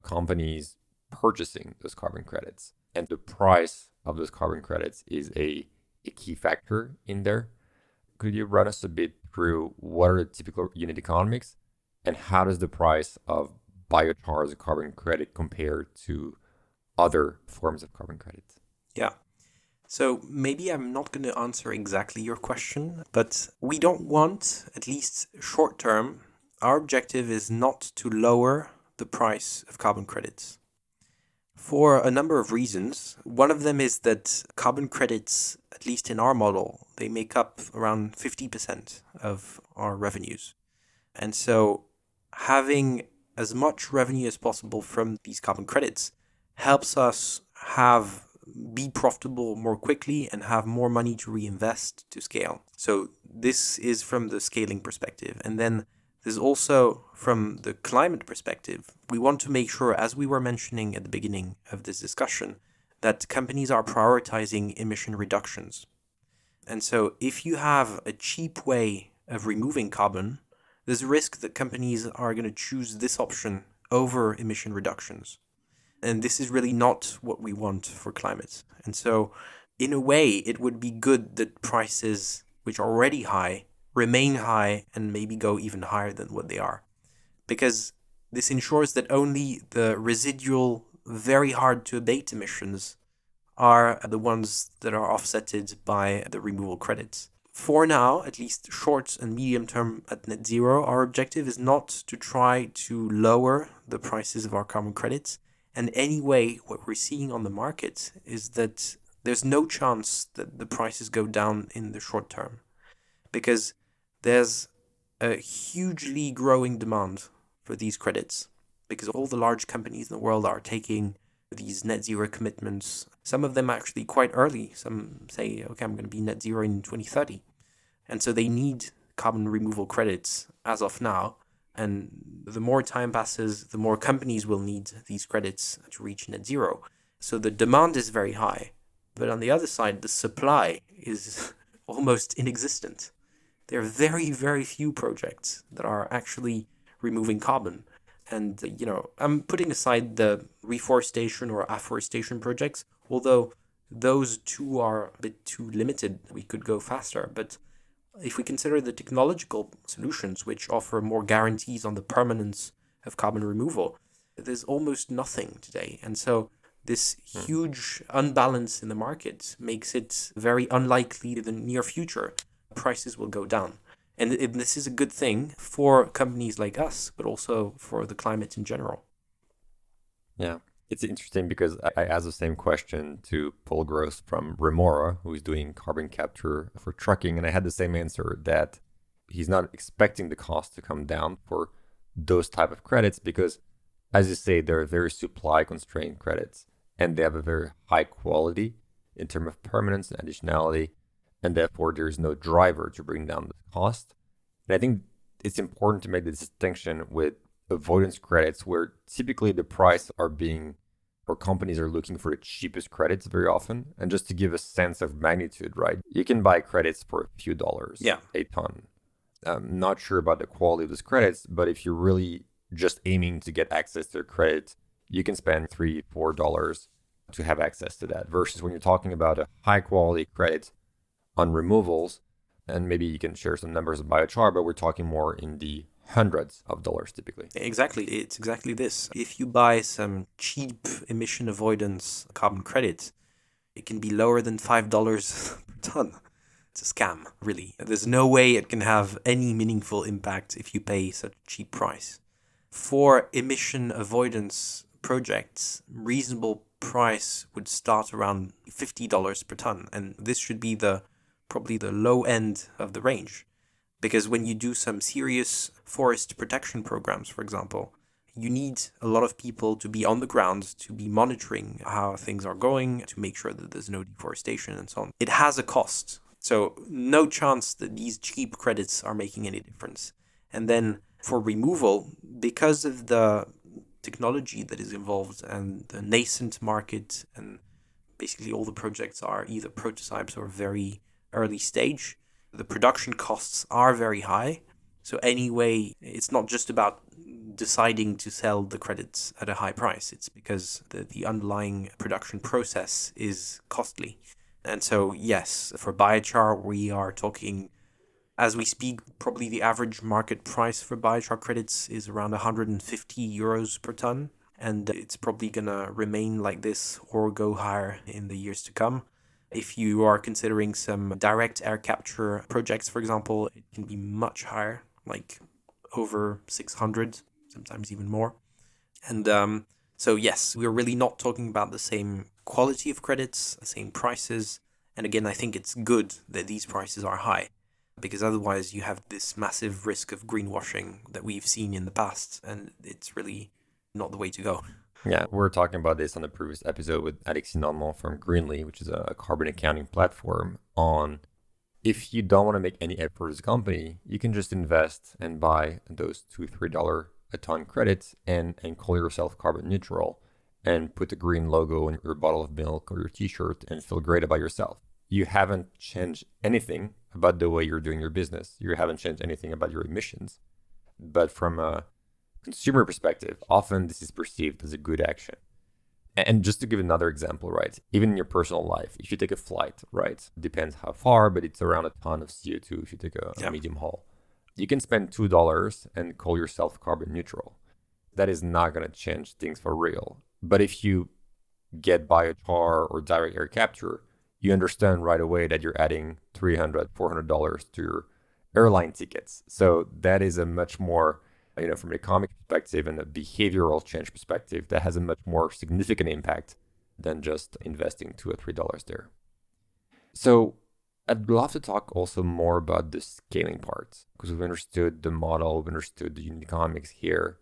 companies purchasing those carbon credits, and the price of those carbon credits is a, a key factor in there. Could you run us a bit through what are the typical unit economics and how does the price of biochar as a carbon credit compare to other forms of carbon credits? Yeah. So maybe I'm not going to answer exactly your question, but we don't want, at least short term, our objective is not to lower the price of carbon credits. For a number of reasons. One of them is that carbon credits, at least in our model, they make up around 50% of our revenues. And so having as much revenue as possible from these carbon credits helps us have be profitable more quickly and have more money to reinvest to scale. So this is from the scaling perspective. And then there's also from the climate perspective, we want to make sure, as we were mentioning at the beginning of this discussion, that companies are prioritizing emission reductions. And so if you have a cheap way of removing carbon, there's a risk that companies are going to choose this option over emission reductions. And this is really not what we want for climate. And so, in a way, it would be good that prices, which are already high, remain high and maybe go even higher than what they are. Because this ensures that only the residual, very hard to abate emissions are the ones that are offsetted by the removal credits. For now, at least short and medium term at net zero, our objective is not to try to lower the prices of our carbon credits and anyway, what we're seeing on the market is that there's no chance that the prices go down in the short term because there's a hugely growing demand for these credits because all the large companies in the world are taking these net zero commitments. Some of them actually quite early. Some say, okay, I'm going to be net zero in 2030. And so they need carbon removal credits as of now and the more time passes, the more companies will need these credits to reach net zero. So the demand is very high. But on the other side, the supply is <laughs> almost inexistent. There are very, very few projects that are actually removing carbon. And, you know, I'm putting aside the reforestation or afforestation projects, although those two are a bit too limited. We could go faster. But if we consider the technological solutions which offer more guarantees on the permanence of carbon removal, there's almost nothing today. And so this hmm. huge unbalance in the market makes it very unlikely that in the near future prices will go down. And this is a good thing for companies like us, but also for the climate in general. Yeah. It's interesting because I asked the same question to Paul Gross from Remora, who's doing carbon capture for trucking, and I had the same answer that he's not expecting the cost to come down for those type of credits because, as you say, they're very supply constrained credits, and they have a very high quality in terms of permanence and additionality, and therefore there is no driver to bring down the cost. And I think it's important to make the distinction with avoidance credits where typically the price are being companies are looking for the cheapest credits very often. And just to give a sense of magnitude, right? You can buy credits for a few dollars yeah. a ton. I'm not sure about the quality of those credits, but if you're really just aiming to get access to a credit, you can spend three, four dollars to have access to that. Versus when you're talking about a high quality credit on removals, and maybe you can share some numbers of biochar, but we're talking more in the hundreds of dollars typically. Exactly. It's exactly this. If you buy some cheap emission avoidance carbon credit, it can be lower than $5 <laughs> per ton. It's a scam, really. There's no way it can have any meaningful impact if you pay such a cheap price. For emission avoidance projects, reasonable price would start around $50 per ton, and this should be the probably the low end of the range. Because when you do some serious forest protection programs, for example, you need a lot of people to be on the ground to be monitoring how things are going to make sure that there's no deforestation and so on. It has a cost. So no chance that these cheap credits are making any difference. And then for removal because of the technology that is involved and the nascent market and basically all the projects are either prototypes or very early stage the production costs are very high so anyway it's not just about deciding to sell the credits at a high price. It's because the, the underlying production process is costly. And so, yes, for biochar, we are talking, as we speak, probably the average market price for biochar credits is around 150 euros per ton. And it's probably going to remain like this or go higher in the years to come. If you are considering some direct air capture projects, for example, it can be much higher, like over 600 sometimes even more. And um, so, yes, we're really not talking about the same quality of credits, the same prices. And again, I think it's good that these prices are high because otherwise you have this massive risk of greenwashing that we've seen in the past. And it's really not the way to go. Yeah, we are talking about this on the previous episode with Alexis Normand from Greenly, which is a carbon accounting platform, on if you don't want to make any effort as a company, you can just invest and buy those two, three dollar a ton credits and and call yourself carbon neutral and put the green logo on your bottle of milk or your t-shirt and feel great about yourself. You haven't changed anything about the way you're doing your business. You haven't changed anything about your emissions. But from a consumer perspective, often this is perceived as a good action. And just to give another example, right? Even in your personal life, if you take a flight, right? Depends how far, but it's around a ton of CO2 if you take a, yeah. a medium haul you can spend $2 and call yourself carbon neutral. That is not going to change things for real. But if you get biochar or direct air capture, you understand right away that you're adding $300, $400 to your airline tickets. So that is a much more, you know, from an economic perspective and a behavioral change perspective, that has a much more significant impact than just investing two or three dollars there. So I'd love to talk also more about the scaling part because we've understood the model, we've understood the unit economics here.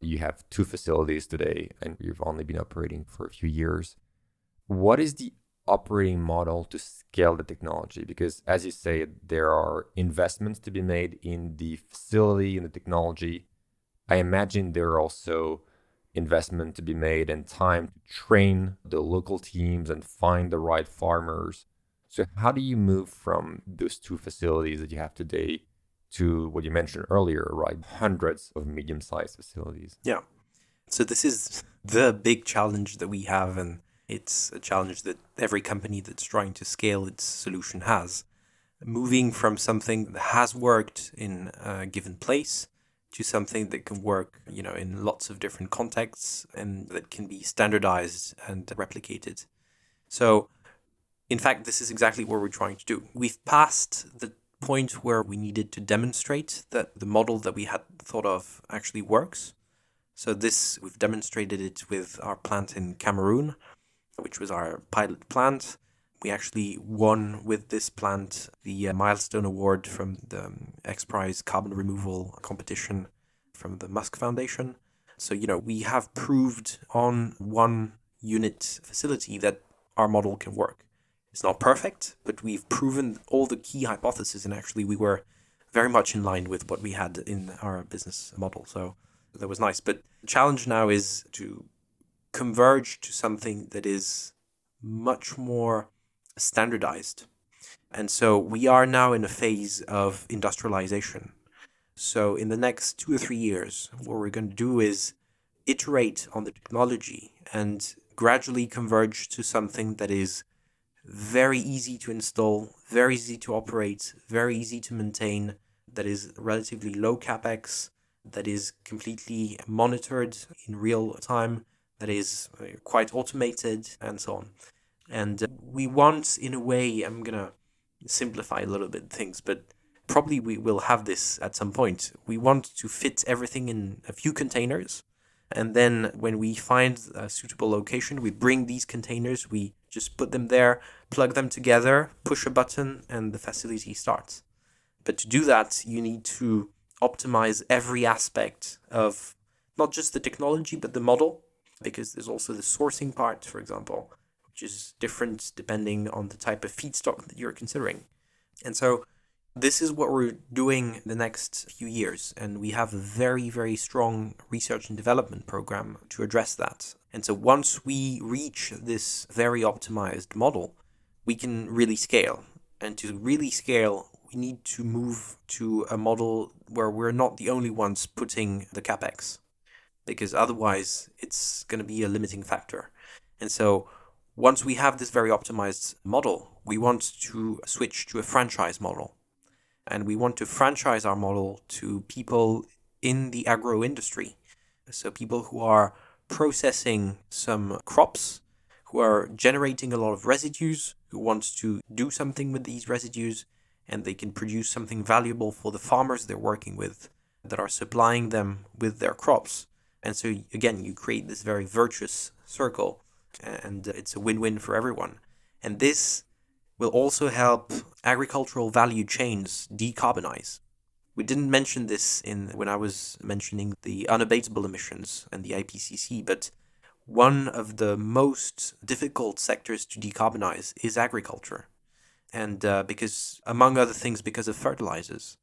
You have two facilities today and you've only been operating for a few years. What is the operating model to scale the technology? Because as you say, there are investments to be made in the facility and the technology. I imagine there are also investment to be made and time to train the local teams and find the right farmers so how do you move from those two facilities that you have today to what you mentioned earlier, right? Hundreds of medium-sized facilities. Yeah. So this is the big challenge that we have, and it's a challenge that every company that's trying to scale its solution has. Moving from something that has worked in a given place to something that can work, you know, in lots of different contexts and that can be standardized and replicated. So in fact, this is exactly what we're trying to do. We've passed the point where we needed to demonstrate that the model that we had thought of actually works. So this we've demonstrated it with our plant in Cameroon, which was our pilot plant. We actually won with this plant the uh, milestone award from the um, X Prize carbon removal competition from the Musk Foundation. So, you know, we have proved on one unit facility that our model can work. It's not perfect, but we've proven all the key hypotheses, and actually we were very much in line with what we had in our business model. So that was nice. But the challenge now is to converge to something that is much more standardized. And so we are now in a phase of industrialization. So in the next two or three years, what we're going to do is iterate on the technology and gradually converge to something that is very easy to install, very easy to operate, very easy to maintain, that is relatively low capex, that is completely monitored in real time, that is uh, quite automated, and so on. And uh, we want, in a way, I'm going to simplify a little bit things, but probably we will have this at some point. We want to fit everything in a few containers. And then when we find a suitable location, we bring these containers, we just put them there, plug them together, push a button, and the facility starts. But to do that, you need to optimize every aspect of not just the technology, but the model, because there's also the sourcing part, for example, which is different depending on the type of feedstock that you're considering. And so this is what we're doing the next few years, and we have a very, very strong research and development program to address that. And so once we reach this very optimized model, we can really scale. And to really scale, we need to move to a model where we're not the only ones putting the capex, because otherwise it's going to be a limiting factor. And so once we have this very optimized model, we want to switch to a franchise model. And we want to franchise our model to people in the agro industry. So people who are processing some crops, who are generating a lot of residues, who want to do something with these residues, and they can produce something valuable for the farmers they're working with that are supplying them with their crops. And so, again, you create this very virtuous circle, and it's a win win for everyone. And this will also help agricultural value chains decarbonize. We didn't mention this in when I was mentioning the unabatable emissions and the IPCC, but one of the most difficult sectors to decarbonize is agriculture and uh, because among other things because of fertilizers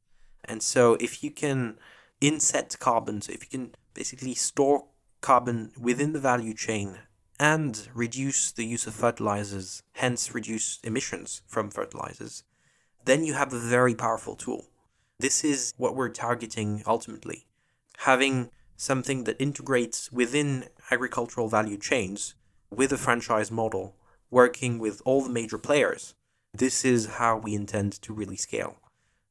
and so if you can inset carbon so if you can basically store carbon within the value chain and reduce the use of fertilizers hence reduce emissions from fertilizers then you have a very powerful tool this is what we're targeting ultimately having something that integrates within agricultural value chains with a franchise model working with all the major players this is how we intend to really scale.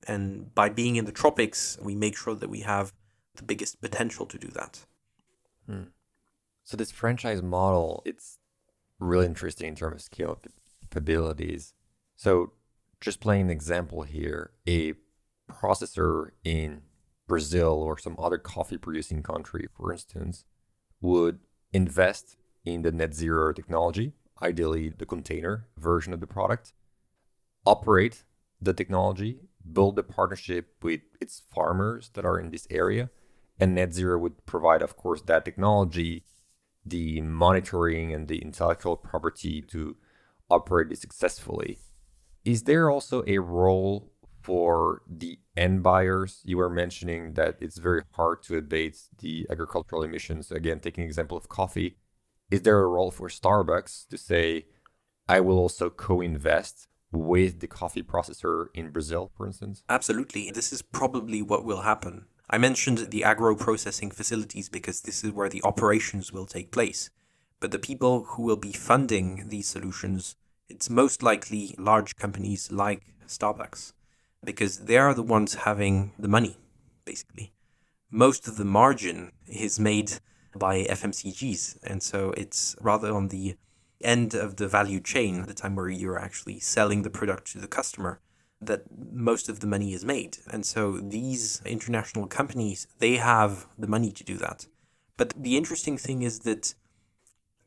And by being in the tropics, we make sure that we have the biggest potential to do that. Hmm. So this franchise model, it's really interesting in terms of scale capabilities. So just playing an example here, a processor in Brazil or some other coffee producing country, for instance, would invest in the net zero technology, ideally the container version of the product, operate the technology, build a partnership with its farmers that are in this area. And Net Zero would provide, of course, that technology, the monitoring and the intellectual property to operate it successfully. Is there also a role for the end buyers? You were mentioning that it's very hard to abate the agricultural emissions. Again, taking example of coffee, is there a role for Starbucks to say, I will also co-invest with the coffee processor in Brazil, for instance? Absolutely. This is probably what will happen. I mentioned the agro processing facilities because this is where the operations will take place. But the people who will be funding these solutions, it's most likely large companies like Starbucks because they are the ones having the money, basically. Most of the margin is made by FMCGs, and so it's rather on the end of the value chain, the time where you're actually selling the product to the customer, that most of the money is made. And so these international companies, they have the money to do that. But the interesting thing is that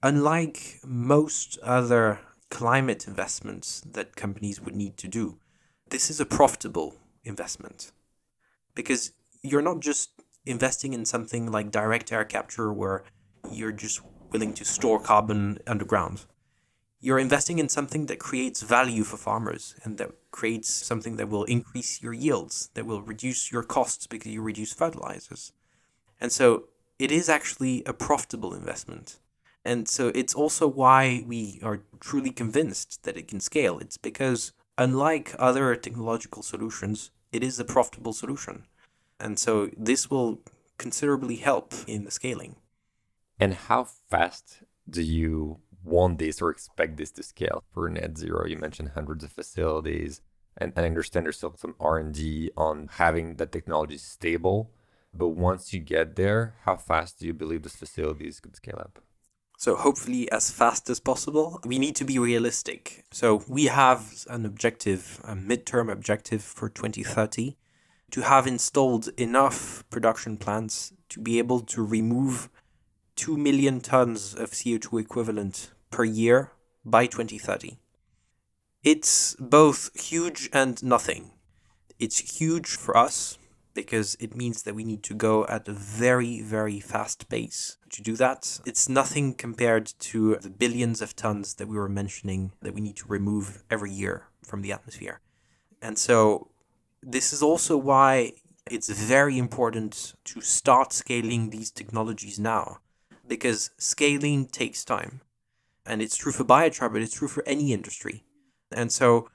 unlike most other climate investments that companies would need to do, this is a profitable investment. Because you're not just investing in something like direct air capture where you're just willing to store carbon underground. You're investing in something that creates value for farmers and that creates something that will increase your yields, that will reduce your costs because you reduce fertilizers. And so it is actually a profitable investment. And so it's also why we are truly convinced that it can scale. It's because, unlike other technological solutions, it is a profitable solution. And so this will considerably help in the scaling. And how fast do you want this or expect this to scale for net zero? You mentioned hundreds of facilities, and, I understand there's still some R and D on having that technology stable. But once you get there, how fast do you believe these facilities could scale up? So hopefully as fast as possible. We need to be realistic. So we have an objective, a midterm objective for 2030 to have installed enough production plants to be able to remove 2 million tons of CO2 equivalent per year by 2030. It's both huge and nothing. It's huge for us because it means that we need to go at a very, very fast pace to do that. It's nothing compared to the billions of tons that we were mentioning that we need to remove every year from the atmosphere. And so, this is also why it's very important to start scaling these technologies now, because scaling takes time. And it's true for biochar, but it's true for any industry. And so,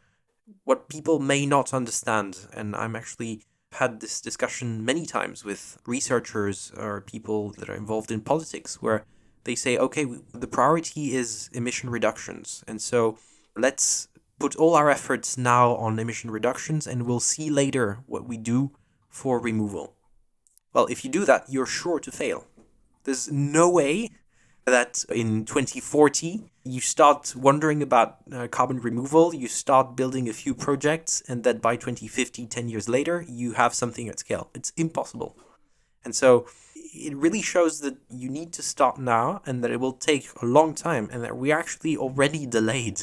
what people may not understand, and I'm actually had this discussion many times with researchers or people that are involved in politics where they say, okay, the priority is emission reductions. And so let's put all our efforts now on emission reductions and we'll see later what we do for removal. Well, if you do that, you're sure to fail. There's no way that in 2040 you start wondering about uh, carbon removal, you start building a few projects, and that by 2050, 10 years later, you have something at scale. It's impossible. And so it really shows that you need to start now and that it will take a long time and that we're actually already delayed.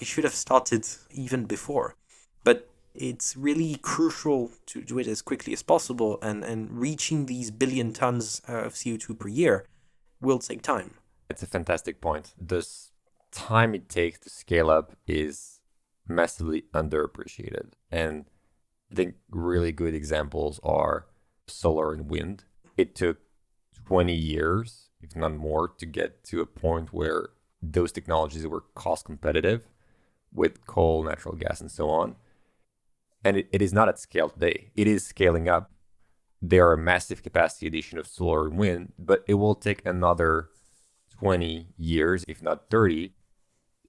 We should have started even before. But it's really crucial to do it as quickly as possible and, and reaching these billion tons of CO2 per year will take time. It's a fantastic point. This time it takes to scale up is massively underappreciated. And I think really good examples are solar and wind. It took 20 years, if not more, to get to a point where those technologies were cost competitive with coal, natural gas, and so on. And it, it is not at scale today. It is scaling up there are a massive capacity addition of solar and wind, but it will take another 20 years, if not 30,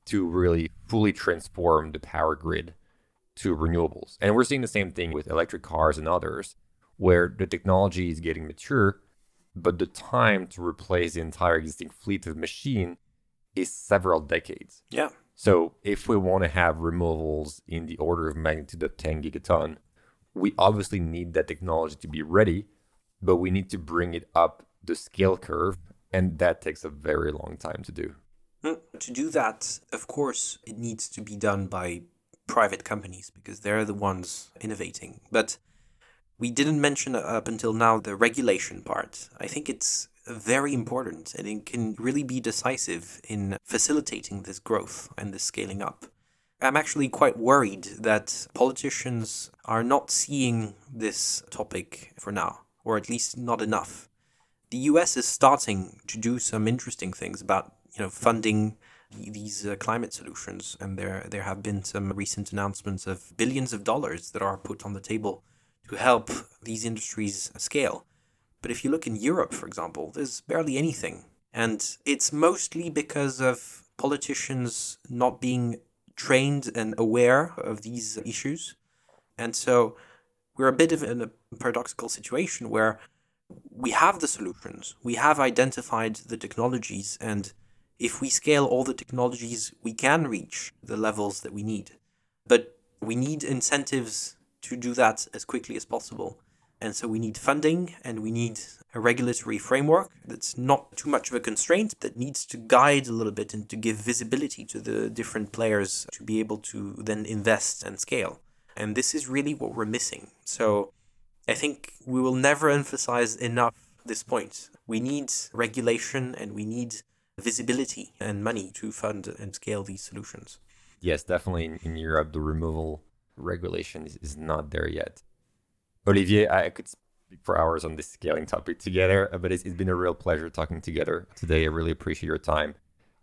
to really fully transform the power grid to renewables. And we're seeing the same thing with electric cars and others, where the technology is getting mature, but the time to replace the entire existing fleet of machine is several decades. Yeah. So if we want to have removals in the order of magnitude of 10 gigaton, we obviously need that technology to be ready, but we need to bring it up the scale curve, and that takes a very long time to do. To do that, of course, it needs to be done by private companies because they're the ones innovating. But we didn't mention up until now the regulation part. I think it's very important and it can really be decisive in facilitating this growth and this scaling up. I'm actually quite worried that politicians are not seeing this topic for now, or at least not enough. The US is starting to do some interesting things about, you know, funding these uh, climate solutions, and there there have been some recent announcements of billions of dollars that are put on the table to help these industries scale. But if you look in Europe, for example, there's barely anything, and it's mostly because of politicians not being trained and aware of these issues. And so we're a bit of in a paradoxical situation where we have the solutions, we have identified the technologies, and if we scale all the technologies, we can reach the levels that we need. But we need incentives to do that as quickly as possible. And so we need funding and we need a regulatory framework that's not too much of a constraint, that needs to guide a little bit and to give visibility to the different players to be able to then invest and scale. And this is really what we're missing. So I think we will never emphasize enough this point. We need regulation and we need visibility and money to fund and scale these solutions. Yes, definitely in, Europe, the removal regulation is not there yet. Olivier, I could for hours on this scaling topic together, uh, but it's, it's been a real pleasure talking together today. I really appreciate your time.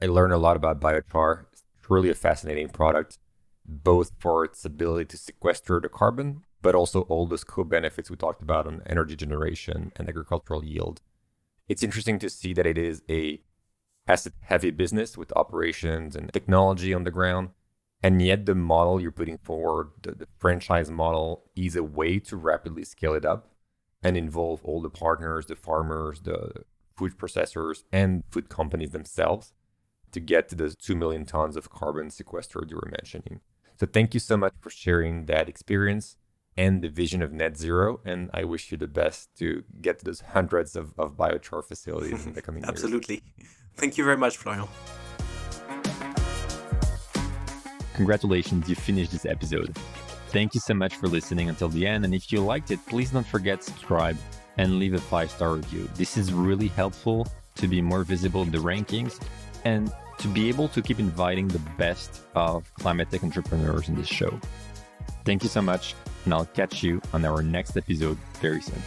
I learned a lot about biochar. It's truly a fascinating product, both for its ability to sequester the carbon, but also all those co-benefits we talked about on energy generation and agricultural yield. It's interesting to see that it is a asset heavy business with operations and technology on the ground and yet the model you're putting forward the, the, franchise model is a way to rapidly scale it up and involve all the partners the farmers the food processors and food companies themselves to get to the 2 million tons of carbon sequestered you were mentioning so thank you so much for sharing that experience and the vision of net zero and i wish you the best to get to those hundreds of, of biochar facilities in the <laughs> coming absolutely. years absolutely thank you very much florian Congratulations, you finished this episode. Thank you so much for listening until the end. And if you liked it, please don't forget to subscribe and leave a five star review. This is really helpful to be more visible in the rankings and to be able to keep inviting the best of climate tech entrepreneurs in this show. Thank you so much, and I'll catch you on our next episode very soon.